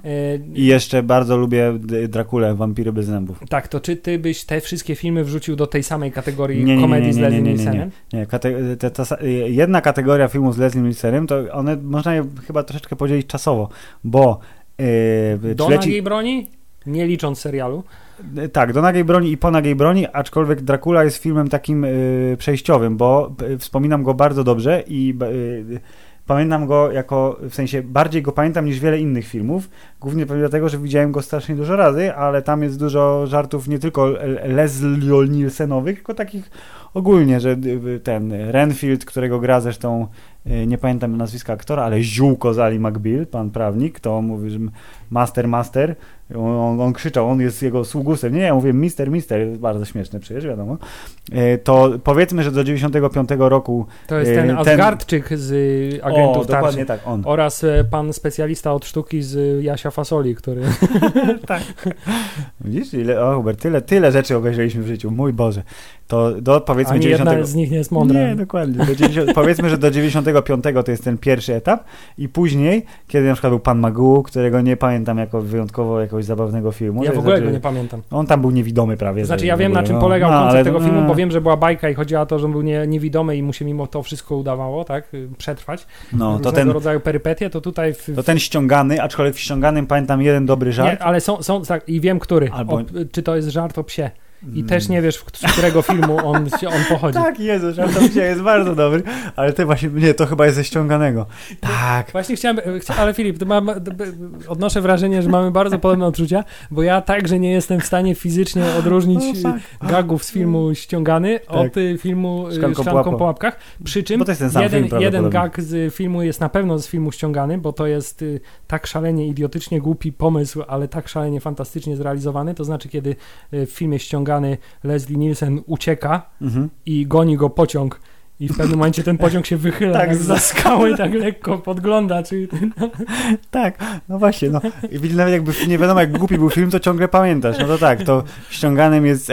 I jeszcze bardzo lubię Drakulę, Wampiry bez zębów. Tak, to czy ty byś te wszystkie filmy wrzucił do tej samej kategorii nie, nie, komedii nie, z Leslie Nielsenem? Nie, nie, Kate ta, ta, jedna kategoria filmów z Leslie Nielsenem, to one można je chyba troszeczkę podzielić czasowo, bo yy, do leci... nagiej broni? Nie licząc serialu. Tak, do nagiej broni i po nagiej broni, aczkolwiek Dracula jest filmem takim y, przejściowym, bo y, wspominam go bardzo dobrze i y, pamiętam go jako, w sensie bardziej go pamiętam niż wiele innych filmów, głównie dlatego, że widziałem go strasznie dużo razy, ale tam jest dużo żartów nie tylko Leslie Nielsenowych, tylko takich ogólnie, że ten Renfield, którego gra zresztą nie pamiętam nazwiska aktora, ale ziółko z Ali McBeal, pan prawnik, to mówi, że master, master, on, on, krzyczał, on jest jego sługusem. Nie, ja mówię mister, mister, jest bardzo śmieszne przecież, wiadomo. E, to powiedzmy, że do 95 roku... To jest ten, ten... Asgardczyk z agentów o, dokładnie tak, on. Oraz e, pan specjalista od sztuki z Jasia Fasoli, który... tak. Widzisz, ile, o Hubert, tyle, tyle rzeczy obejrzeliśmy w życiu, mój Boże. To do powiedzmy Ani 90... jedna z nich nie jest mądra. Nie, dokładnie. 90... powiedzmy, że do 95 to jest ten pierwszy etap i później, kiedy na przykład był pan Magu, którego nie pamiętam jako wyjątkowo jakiegoś zabawnego filmu. Ja w ogóle znaczy, go nie pamiętam. On tam był niewidomy prawie. Znaczy ja wiem na czym no. polegał no, koncept tego filmu, bo wiem, że była bajka i chodziło o to, że on był nie, niewidomy i mu się mimo to wszystko udawało, tak, przetrwać. No, to ten rodzaju perypetie, to tutaj... W, to ten ściągany, aczkolwiek w ściąganym pamiętam jeden dobry żart. Nie, ale są, są tak, i wiem który. Albo... O, czy to jest żart o psie. I też nie wiesz, z którego filmu on, on pochodzi. Tak, Jezus, to dzisiaj jest bardzo dobry, ale ty właśnie, nie, to chyba jest ze ściąganego. Tak. Właśnie chciałem, ale Filip, mam, odnoszę wrażenie, że mamy bardzo podobne odczucia, bo ja także nie jestem w stanie fizycznie odróżnić no, tak. gagów z filmu ściągany tak. od y, filmu y, Szklanką, Szklanką po łapkach. Przy czym jeden, film, jeden gag z filmu jest na pewno z filmu ściągany, bo to jest y, tak szalenie idiotycznie głupi pomysł, ale tak szalenie fantastycznie zrealizowany. To znaczy, kiedy w filmie ściągany Leslie Nielsen ucieka mhm. i goni go pociąg. I w pewnym momencie ten pociąg się wychyla tak, za skały, tak lekko podgląda. Czy... tak, no właśnie. No. I nawet jakby nie wiadomo, jak głupi był film, to ciągle pamiętasz. No to tak, to ściąganym jest,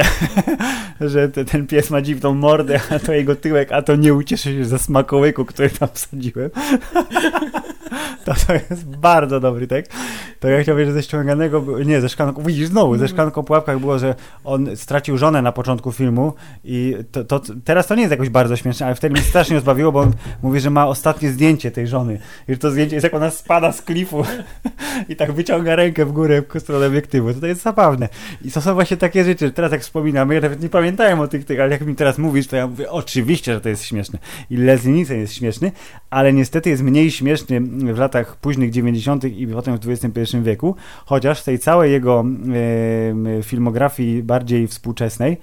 że ten pies ma dziwną mordę, a to jego tyłek, a to nie ucieszy się ze smakołyku, który tam wsadziłem. to, to jest bardzo dobry tekst. To ja chciałbym, że ze ściąganego, nie, ze szklanką, widzisz, znowu, ze szklanką po łapkach było, że on stracił żonę na początku filmu i to, to teraz to nie jest jakoś bardzo śmieszne, ale wtedy mnie strasznie rozbawiło, bo on mówi, że ma ostatnie zdjęcie tej żony. I że to zdjęcie jest jak ona spada z klifu i tak wyciąga rękę w górę w stronę obiektywu. To jest zabawne. I to są właśnie takie rzeczy, że teraz jak wspominam, ja nawet nie pamiętałem o tych, tych, ale jak mi teraz mówisz, to ja mówię, oczywiście, że to jest śmieszne. I Leslie Nielsen jest śmieszny, ale niestety jest mniej śmieszny w latach późnych 90. i potem w XXI wieku, chociaż z tej całej jego filmografii bardziej współczesnej,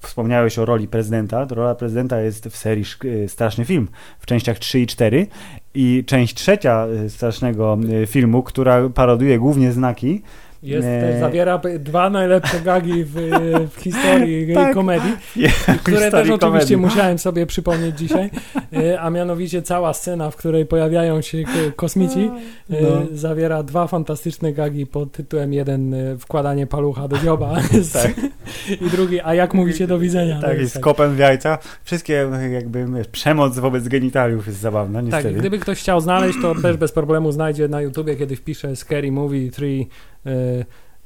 Wspomniałeś o roli prezydenta. Rola prezydenta jest w serii e, Straszny Film w częściach 3 i 4 i część trzecia e, strasznego filmu, która paroduje głównie znaki, jest, też zawiera dwa najlepsze gagi w, w historii tak. komedii, które też oczywiście komedii. musiałem sobie przypomnieć dzisiaj, e, a mianowicie cała scena, w której pojawiają się kosmici, e, no. zawiera dwa fantastyczne gagi pod tytułem jeden e, wkładanie palucha do dzioba tak. i drugi, a jak mówicie do widzenia. Tak, i z tak. kopem w jajca. Wszystkie jakby przemoc wobec genitaliów jest zabawna, niestety. Tak, gdyby ktoś chciał znaleźć, to też bez problemu znajdzie na YouTubie, kiedy wpisze Scary Movie 3 Y,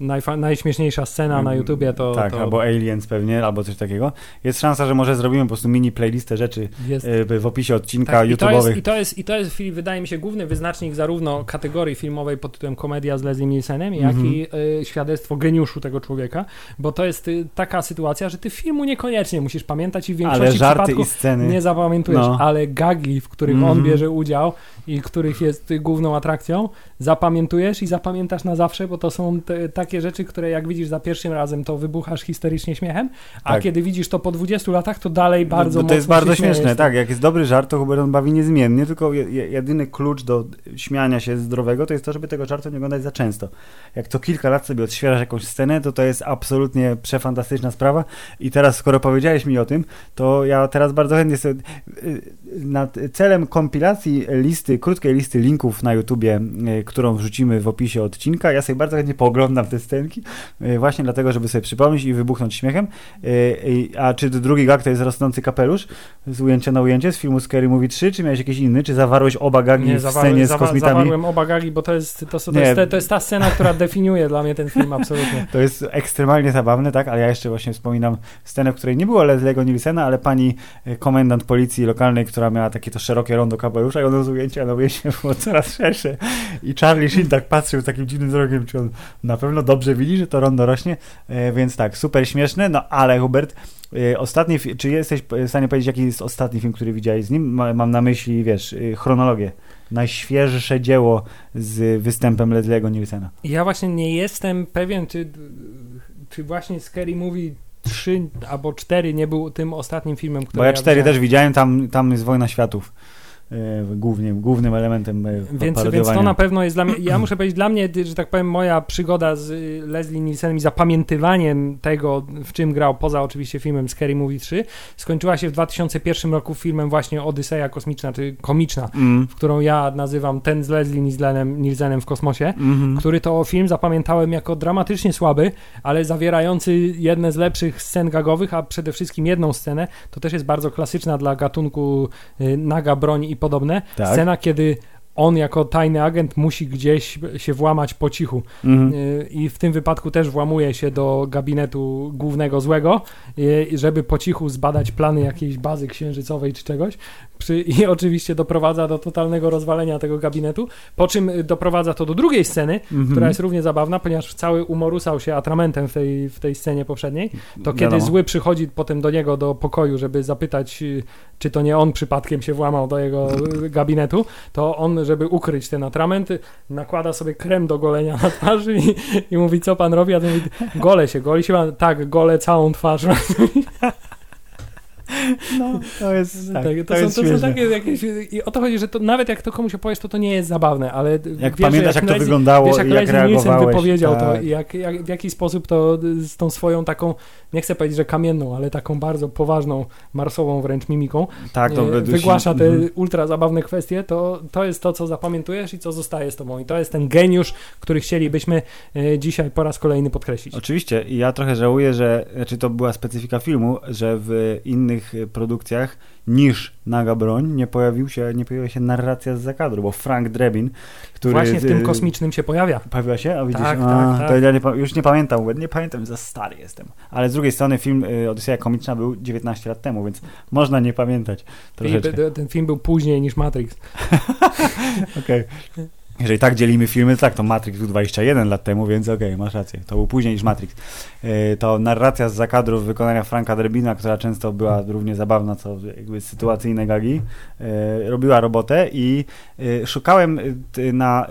najfa- najśmieszniejsza scena na mm, YouTubie to... Tak, to... albo Aliens pewnie, albo coś takiego. Jest szansa, że może zrobimy po prostu mini playlistę rzeczy jest. Y, w opisie odcinka tak, YouTube'owych. I to, jest, I to jest, Filip, wydaje mi się, główny wyznacznik zarówno kategorii filmowej pod tytułem Komedia z Leslie Nielsenem, jak mm -hmm. i y, świadectwo geniuszu tego człowieka, bo to jest y, taka sytuacja, że ty filmu niekoniecznie musisz pamiętać i w większości ale żarty i sceny. nie zapamiętujesz, no. ale gagi, w których mm -hmm. on mhm. bierze udział i których jest główną atrakcją, zapamiętujesz i zapamiętasz na zawsze, bo to są te, takie rzeczy, które jak widzisz za pierwszym razem, to wybuchasz historycznie śmiechem, a tak. kiedy widzisz to po 20 latach, to dalej no, bardzo no, To jest bardzo śmieszne, tak. Jak jest dobry żart, to Hubert on bawi niezmiennie, tylko jedyny klucz do śmiania się zdrowego to jest to, żeby tego żartu nie oglądać za często. Jak to kilka lat sobie odświeżasz jakąś scenę, to to jest absolutnie przefantastyczna sprawa i teraz, skoro powiedziałeś mi o tym, to ja teraz bardzo chętnie sobie, y, nad celem kompilacji listy, krótkiej listy linków na YouTubie, y, którą wrzucimy w opisie odcinka, ja sobie bardzo chętnie pooglądam te scenki, y, właśnie dlatego, żeby sobie przypomnieć i wybuchnąć śmiechem. A czy drugi gag to jest rosnący kapelusz z ujęcia na ujęcie z filmu Scary Movie 3, czy miałeś jakiś inny? Czy zawarłeś oba gagi Nie, w scenie z kosmitami? zawarłem oba gagi, bo to jest, to, to, to, jest, to jest ta scena, która definiuje dla mnie ten film absolutnie. To jest ekstremalnie zabawne, tak? Ale ja jeszcze właśnie wspominam scenę, w której nie było Leslie'ego Nielsena, ale pani komendant policji lokalnej, która miała takie to szerokie rondo kapelusza i ono z ujęcia na ujęcie było coraz szersze. I Charlie Sheen tak patrzył takim dziwnym wzrokiem, czy on na pewno dobrze widzi, że to rondo rośnie, e, więc tak, super śmieszne, no ale Hubert, e, ostatni, czy jesteś w stanie powiedzieć, jaki jest ostatni film, który widziałeś z nim? Mam na myśli, wiesz, e, chronologię najświeższe dzieło z występem Leslie'ego Nielsena. Ja właśnie nie jestem pewien, czy, czy właśnie Scary Movie 3 albo 4 nie był tym ostatnim filmem, który Bo ja 4 ja też widziałem, tam, tam jest Wojna Światów. E, głównym, głównym elementem e, więc, więc to na pewno jest dla mnie, ja muszę powiedzieć, dla mnie, że tak powiem, moja przygoda z Leslie Nielsenem i zapamiętywaniem tego, w czym grał, poza oczywiście filmem Scary Movie 3, skończyła się w 2001 roku filmem właśnie Odyseja Kosmiczna, czy komiczna, mm. w którą ja nazywam ten z Leslie Nielsenem, Nielsenem w kosmosie, mm -hmm. który to film zapamiętałem jako dramatycznie słaby, ale zawierający jedne z lepszych scen gagowych, a przede wszystkim jedną scenę, to też jest bardzo klasyczna dla gatunku y, naga broń i podobne. Tak. Scena, kiedy on jako tajny agent musi gdzieś się włamać po cichu. Mhm. Y, I w tym wypadku też włamuje się do gabinetu głównego złego, y, żeby po cichu zbadać plany jakiejś bazy księżycowej czy czegoś. I oczywiście doprowadza do totalnego rozwalenia tego gabinetu, po czym doprowadza to do drugiej sceny, mhm. która jest równie zabawna, ponieważ cały umorusał się atramentem w tej, w tej scenie poprzedniej. To kiedy Wiadomo. zły przychodzi potem do niego do pokoju, żeby zapytać, y, czy to nie on przypadkiem się włamał do jego gabinetu, to on żeby ukryć ten atrament, nakłada sobie krem do golenia na twarzy i, i mówi, co pan robi? A to mówi, gole się, goli się, tak, gole całą twarz. No, to jest. Tak, tak, to, to, są, to są, takie jakieś. I o to chodzi, że to nawet jak to komuś opowiesz, to to nie jest zabawne, ale. Jak wiesz, pamiętasz, jak, jak to wyglądało, wiesz, jak, jak Leslie Nielsen wypowiedział tak. to, jak, jak, w jaki sposób to z tą swoją taką, nie chcę powiedzieć, że kamienną, ale taką bardzo poważną, marsową wręcz mimiką tak, to e, wygłasza te mhm. ultra zabawne kwestie, to, to jest to, co zapamiętujesz i co zostaje z tobą. I to jest ten geniusz, który chcielibyśmy e, dzisiaj po raz kolejny podkreślić. Oczywiście. I ja trochę żałuję, że, znaczy to była specyfika filmu, że w innych produkcjach niż Naga Broń nie pojawił się, nie pojawiła się narracja z zakadru, bo Frank Drebin, który... Właśnie w tym y, kosmicznym się pojawia. Pojawiła się? A widzisz, Tak, a, tak, tak. to ja nie, już nie pamiętam, nie pamiętam, za stary jestem. Ale z drugiej strony film y, Odyseja Komiczna był 19 lat temu, więc można nie pamiętać troszeczkę. Ten film był później niż Matrix. Okej. Jeżeli tak dzielimy filmy, to tak, to Matrix był 21 lat temu, więc okej, masz rację. To był później niż Matrix. E, To narracja z zakadrów wykonania Franka Drebina, która często była równie zabawna, co jakby sytuacyjne gagi, e, robiła robotę i e, szukałem na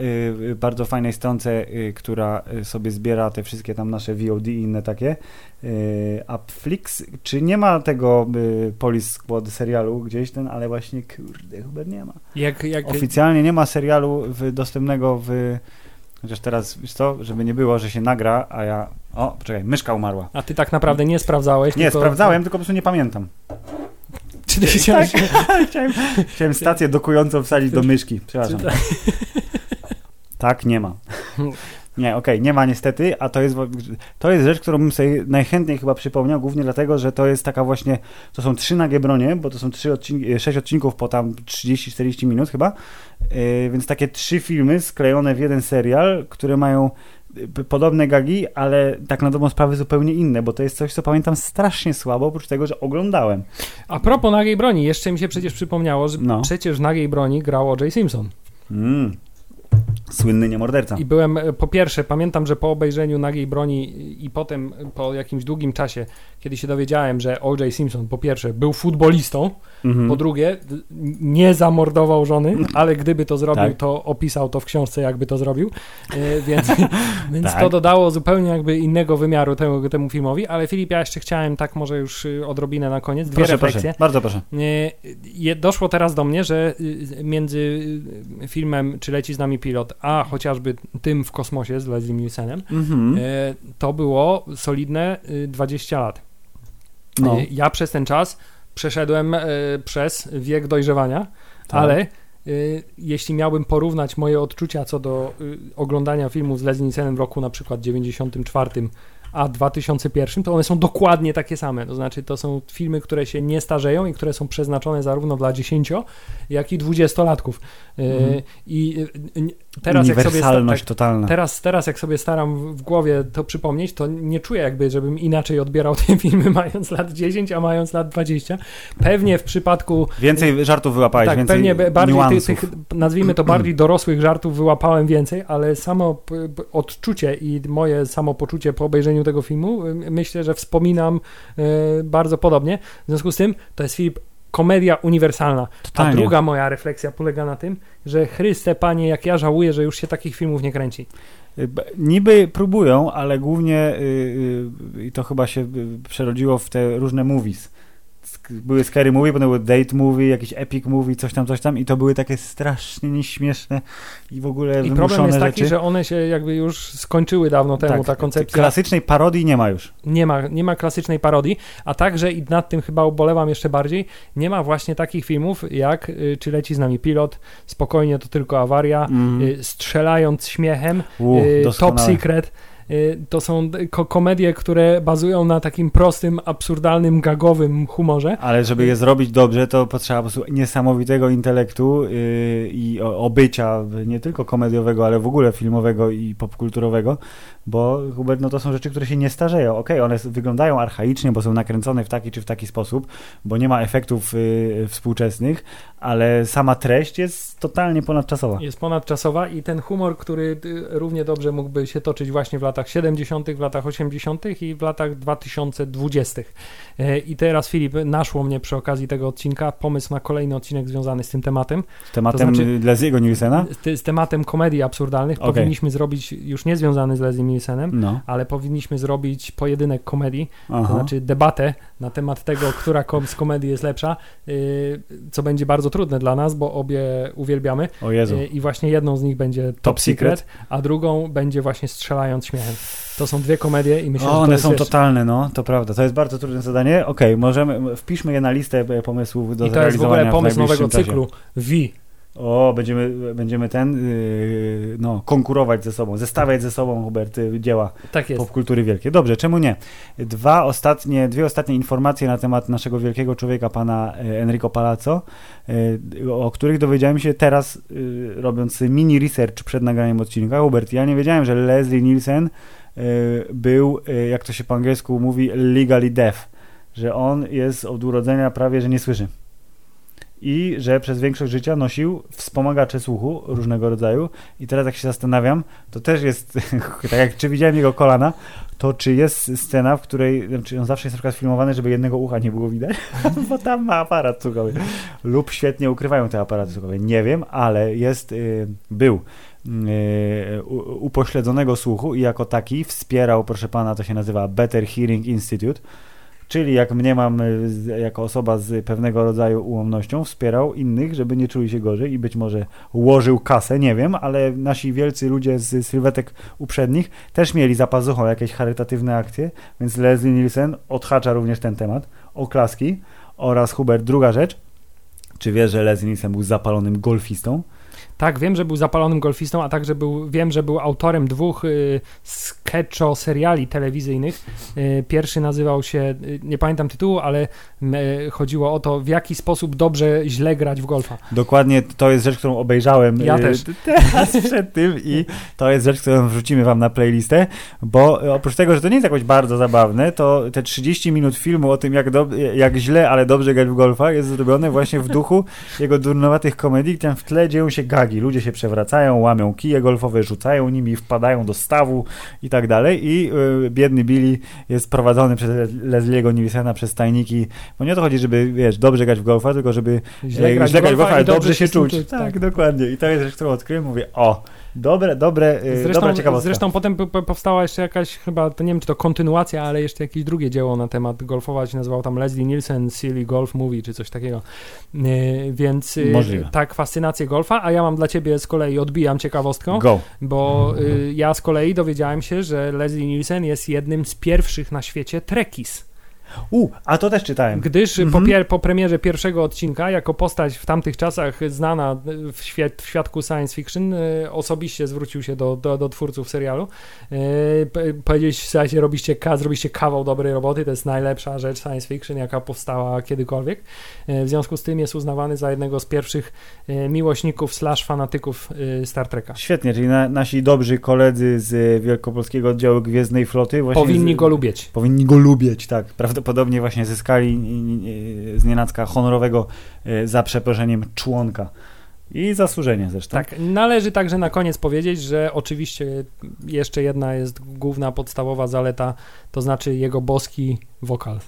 bardzo fajnej stronce, która sobie zbiera te wszystkie tam nasze VOD i inne takie, Upflix, czy nie ma tego e, Police Squad serialu gdzieś ten, ale właśnie kurde, chyba nie ma. Jak, jak, Oficjalnie nie ma serialu w, dostępnego w. Chociaż teraz, wiesz co, żeby nie było, że się nagra, a ja. O, poczekaj, myszka umarła. a ty tak naprawdę nie sprawdzałeś. Nie, tylko, sprawdzałem, tylko po prostu nie pamiętam. Czy ty chciałeś... chciałem, chciałem stację dokującą wsadzić do myszki. Przepraszam. Tak, nie ma. Nie, okej, nie ma niestety, a to jest, to jest rzecz, którą bym sobie najchętniej chyba przypomniał, głównie dlatego, że to jest taka właśnie, to są trzy nagie bronie, bo to są trzy odcinki, sześć odcinków po tam 30-40 minut chyba, Yy, więc takie trzy filmy sklejone w jeden serial, które mają p- podobne gagi, ale tak na dobrą sprawę zupełnie inne, bo to jest coś, co pamiętam strasznie słabo, oprócz tego, że oglądałem. A propos nagiej broni, jeszcze mi się przecież przypomniało, że No. przecież w nagiej broni grał O.J. Simpson. Mm. Słynny niemorderca. I byłem, e, po pierwsze, pamiętam, że po obejrzeniu nagiej broni i potem e, po jakimś długim czasie, kiedy się dowiedziałem, że O.J. Simpson po pierwsze był futbolistą, Mhm. po drugie nie zamordował żony, ale gdyby to zrobił, Tak. to opisał to w książce, jakby to zrobił. E, Więc, więc Tak. to dodało zupełnie jakby innego wymiaru temu, temu filmowi. Ale Filip, ja jeszcze chciałem tak może już y, odrobinę na koniec, dwie Proszę, refleksje. proszę, bardzo proszę. Je- doszło teraz do mnie, że y, między y, filmem Czy leci z nami pilot, a chociażby tym w kosmosie z Leslie Nielsenem, Mhm. e, to było solidne y, 20 lat. No, E, Ja przez ten czas przeszedłem e, przez wiek dojrzewania, tak. ale y, jeśli miałbym porównać moje odczucia co do y, oglądania filmów z Leslie Nielsenem w roku na przykład 94 a 2001, to one są dokładnie takie same. To znaczy, to są filmy, które się nie starzeją i które są przeznaczone zarówno dla 10, jak i 20-latków. Y, Mhm. I teraz jak sobie Uniwersalność tak, totalna. Teraz, teraz jak sobie staram w- głowie to przypomnieć, to nie czuję jakby, żebym inaczej odbierał te filmy mając lat 10, a mając lat 20. Pewnie w przypadku Więcej żartów wyłapałeś, tak, więcej pewnie bardziej tych, niuansów. tych, nazwijmy to bardziej dorosłych żartów wyłapałem więcej, ale samo odczucie i moje samopoczucie po obejrzeniu tego filmu, y, myślę, że wspominam y, bardzo podobnie. W związku z tym to jest film komedia uniwersalna. A Totalnie. druga moja refleksja polega na tym, że Chryste, panie, jak ja żałuję, że już się takich filmów nie kręci. Y, Niby próbują, ale głównie y, y, i to chyba się przerodziło w te różne movies. Były scary movie, potem były date movie, jakiś epic movie, coś tam, coś tam i to były takie strasznie nieśmieszne i w ogóle I problem jest rzeczy. taki, że one się jakby już skończyły dawno temu, Tak, ta koncepcja. Klasycznej parodii nie ma już. nie ma, nie ma klasycznej parodii, a także i nad tym chyba ubolewam jeszcze bardziej, nie ma właśnie takich filmów jak y, Czy leci z nami pilot, Spokojnie to tylko awaria, Mm. Strzelając śmiechem, U, y, Top. Secret. Y, To są komedie, które bazują na takim prostym, absurdalnym, gagowym humorze. Ale żeby je zrobić dobrze, to potrzeba po prostu niesamowitego intelektu yy, i obycia nie tylko komediowego, ale w ogóle filmowego i popkulturowego, bo Hubert, no to są rzeczy, które się nie starzeją. Okej, one s- wyglądają archaicznie, bo są nakręcone w taki czy w taki sposób, bo nie ma efektów yy, współczesnych, ale sama treść jest totalnie ponadczasowa. Jest ponadczasowa i ten humor, który y, równie dobrze mógłby się toczyć właśnie w latach 70., w latach 80. i w latach 2020. E, I teraz Filip, naszło mnie przy okazji tego odcinka pomysł na kolejny odcinek związany z tym tematem. Z tematem To znaczy- Leslie'ego Nielsena? Z, z tematem komedii absurdalnych Okej. powinniśmy zrobić, już nie związany z Leslie Nielsenem, No. ale powinniśmy zrobić pojedynek komedii, to Aha. znaczy debatę na temat tego, która kom- z komedii jest lepsza, y, co będzie bardzo trudne dla nas, bo obie uwielbiamy. O Jezu. Y, I właśnie jedną z nich będzie Top, Top Secret, Secret. a drugą będzie właśnie Strzelając Śmiechem. To są dwie komedie i myślę, o, że one są wiesz, totalne, no, to prawda. To jest bardzo trudne zadanie. Okej, możemy, wpiszmy je na listę pomysłów do I to jest w ogóle pomysł nowego czasie. cyklu V, O, będziemy, będziemy ten, yy, no, konkurować ze sobą, zestawiać ze sobą, Hubert, y, dzieła Tak jest. popkultury wielkiej. Dobrze, czemu nie? Dwa ostatnie, dwie ostatnie informacje na temat naszego wielkiego człowieka, pana e, Enrico Palazzo, e, o których dowiedziałem się teraz, e, robiąc mini research przed nagraniem odcinka. Hubert, ja nie wiedziałem, że Leslie Nielsen e, był, jak to się po angielsku mówi, legally deaf, że on jest od urodzenia prawie, że nie słyszy. I że przez większość życia nosił wspomagacze słuchu różnego rodzaju. I teraz jak się zastanawiam, to też jest, tak jak czy widziałem jego kolana, to czy jest scena, w której, znaczy on zawsze jest na przykład filmowany, żeby jednego ucha nie było widać, bo tam ma aparat słuchowy. Lub świetnie ukrywają te aparaty słuchowe. Nie wiem, ale jest, y, był y, upośledzonego słuchu i jako taki wspierał, proszę pana, to się nazywa Better Hearing Institute, czyli jak mnie mam y, jako osoba z pewnego rodzaju ułomnością, wspierał innych, żeby nie czuli się gorzej i być może łożył kasę, nie wiem, ale nasi wielcy ludzie z sylwetek uprzednich też mieli za pazuchą jakieś charytatywne akcje, więc Leslie Nielsen odhacza również ten temat, oklaski oraz Hubert, druga rzecz, czy wiesz, że Leslie Nielsen był zapalonym golfistą? Tak, wiem, że był zapalonym golfistą, a także był, wiem, że był autorem dwóch y, sketcho seriali telewizyjnych. Y, pierwszy nazywał się, y, nie pamiętam tytułu, ale y, chodziło o to, w jaki sposób dobrze, źle grać w golfa. Dokładnie to jest rzecz, którą obejrzałem Ja y, też. teraz przed tym i to jest rzecz, którą wrzucimy wam na playlistę, bo y, oprócz tego, że to nie jest jakoś bardzo zabawne, to te 30 minut filmu o tym, jak, do, jak źle, ale dobrze grać w golfa jest zrobione właśnie w duchu jego durnowatych komedii, tam w tle dzieją się gagi, ludzie się przewracają, łamią kije golfowe, rzucają nimi, wpadają do stawu i tak dalej i y, biedny Billy jest prowadzony przez Leslie'ego Nielsena przez tajniki, bo nie o to chodzi, żeby, wiesz, dobrze grać w golfa, tylko żeby Źle Źle grać, w golfa ale dobrze się tym czuć. Tak, dokładnie. I to jest rzecz, którą odkryłem. Mówię, o, dobre, dobre, y, Zresztą, dobra ciekawostka. zresztą potem powstała jeszcze jakaś, chyba, to nie wiem czy to kontynuacja, ale jeszcze jakieś drugie dzieło na temat golfowa, się nazywał tam Leslie Nielsen Silly Golf Movie, czy coś takiego. Yy, więc yy, Możliwe. tak, fascynację golfa, a ja mam dla ciebie z kolei, odbijam ciekawostką, Go. bo y, ja z kolei dowiedziałem się, że Leslie Nielsen jest jednym z pierwszych na świecie trekkies. U, a to też czytałem. Gdyż Mhm. po, pier- po premierze pierwszego odcinka, jako postać w tamtych czasach znana w, świat, w świadku science fiction, y, osobiście zwrócił się do, do, do twórców serialu. Y, p- powiedzieć, słuchajcie, robiście, zrobiście kawał dobrej roboty, to jest najlepsza rzecz science fiction, jaka powstała kiedykolwiek. Y, w związku z tym jest uznawany za jednego z pierwszych y, miłośników slash fanatyków Star Treka. Świetnie, czyli na, nasi dobrzy koledzy z Wielkopolskiego Oddziału Gwiezdnej Floty Powinni z, go lubić. Powinni go lubić, tak. Prawdopodobnie właśnie zyskali z nienacka honorowego y, za przeproszeniem członka. I zasłużenie zresztą. Tak, należy także na koniec powiedzieć, że oczywiście jeszcze jedna jest główna, podstawowa zaleta, to znaczy jego boski wokal.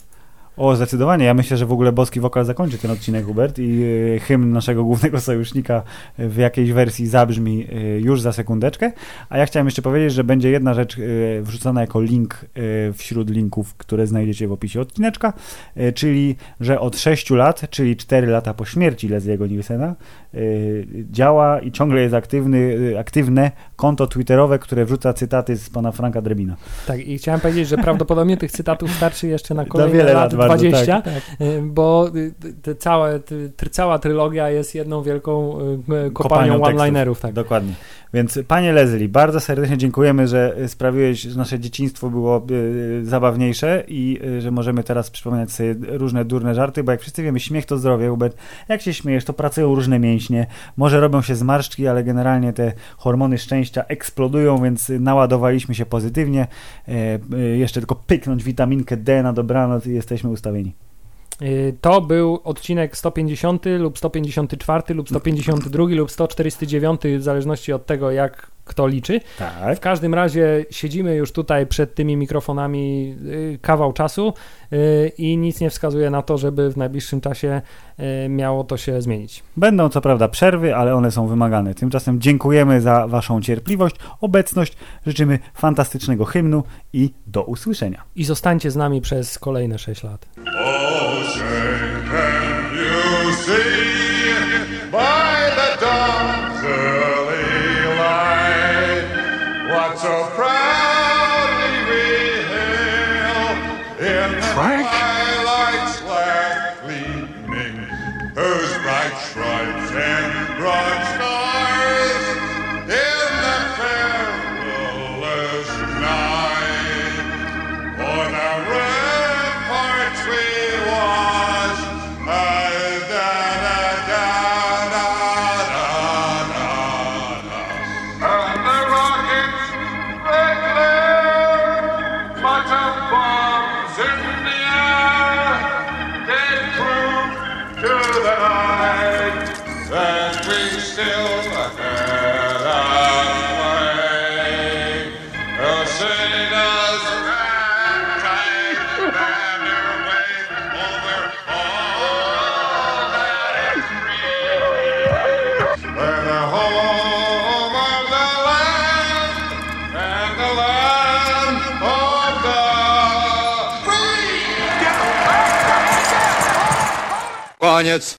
O, zdecydowanie. Ja myślę, że w ogóle boski wokal zakończy ten odcinek, Hubert, i y, hymn naszego głównego sojusznika w jakiejś wersji zabrzmi y, już za sekundeczkę. A ja chciałem jeszcze powiedzieć, że będzie jedna rzecz y, wrzucona jako link wśród linków, które znajdziecie w opisie odcineczka, czyli, że od 6 lat, czyli 4 lata po śmierci Leslie'ego Nielsena, działa i ciągle jest aktywny, y, aktywne konto twitterowe, które wrzuca cytaty z pana Franka Drebina. Tak, i chciałem powiedzieć, że prawdopodobnie tych cytatów starczy jeszcze na kolejne wiele lat, lat bardzo, 20, tak, y, bo y, te całe, tr- cała trylogia jest jedną wielką y, kopalnią Kopalnią one-linerów. Tak. Dokładnie. Więc panie Leslie, bardzo serdecznie dziękujemy, że y, sprawiłeś, że nasze dzieciństwo było y, zabawniejsze i y, że możemy teraz przypominać sobie różne durne żarty, bo jak wszyscy wiemy, śmiech to zdrowie, Hubert. Jak się śmiejesz, to pracują różne mięśnie, może robią się zmarszczki, ale generalnie te hormony szczęścia eksplodują, więc y, naładowaliśmy się pozytywnie. E, y, jeszcze tylko pyknąć witaminkę D na dobranoc i jesteśmy ustawieni. Y, To był odcinek 150 lub 154 lub 152 lub 149 w zależności od tego jak kto liczy. Tak. W każdym razie siedzimy już tutaj przed tymi mikrofonami y, kawał czasu y, i nic nie wskazuje na to, żeby w najbliższym czasie y, miało to się zmienić. Będą co prawda przerwy, ale one są wymagane. Tymczasem dziękujemy za Waszą cierpliwość, obecność, życzymy fantastycznego hymnu i do usłyszenia. I zostańcie z nami przez kolejne 6 lat. The free. Koniec.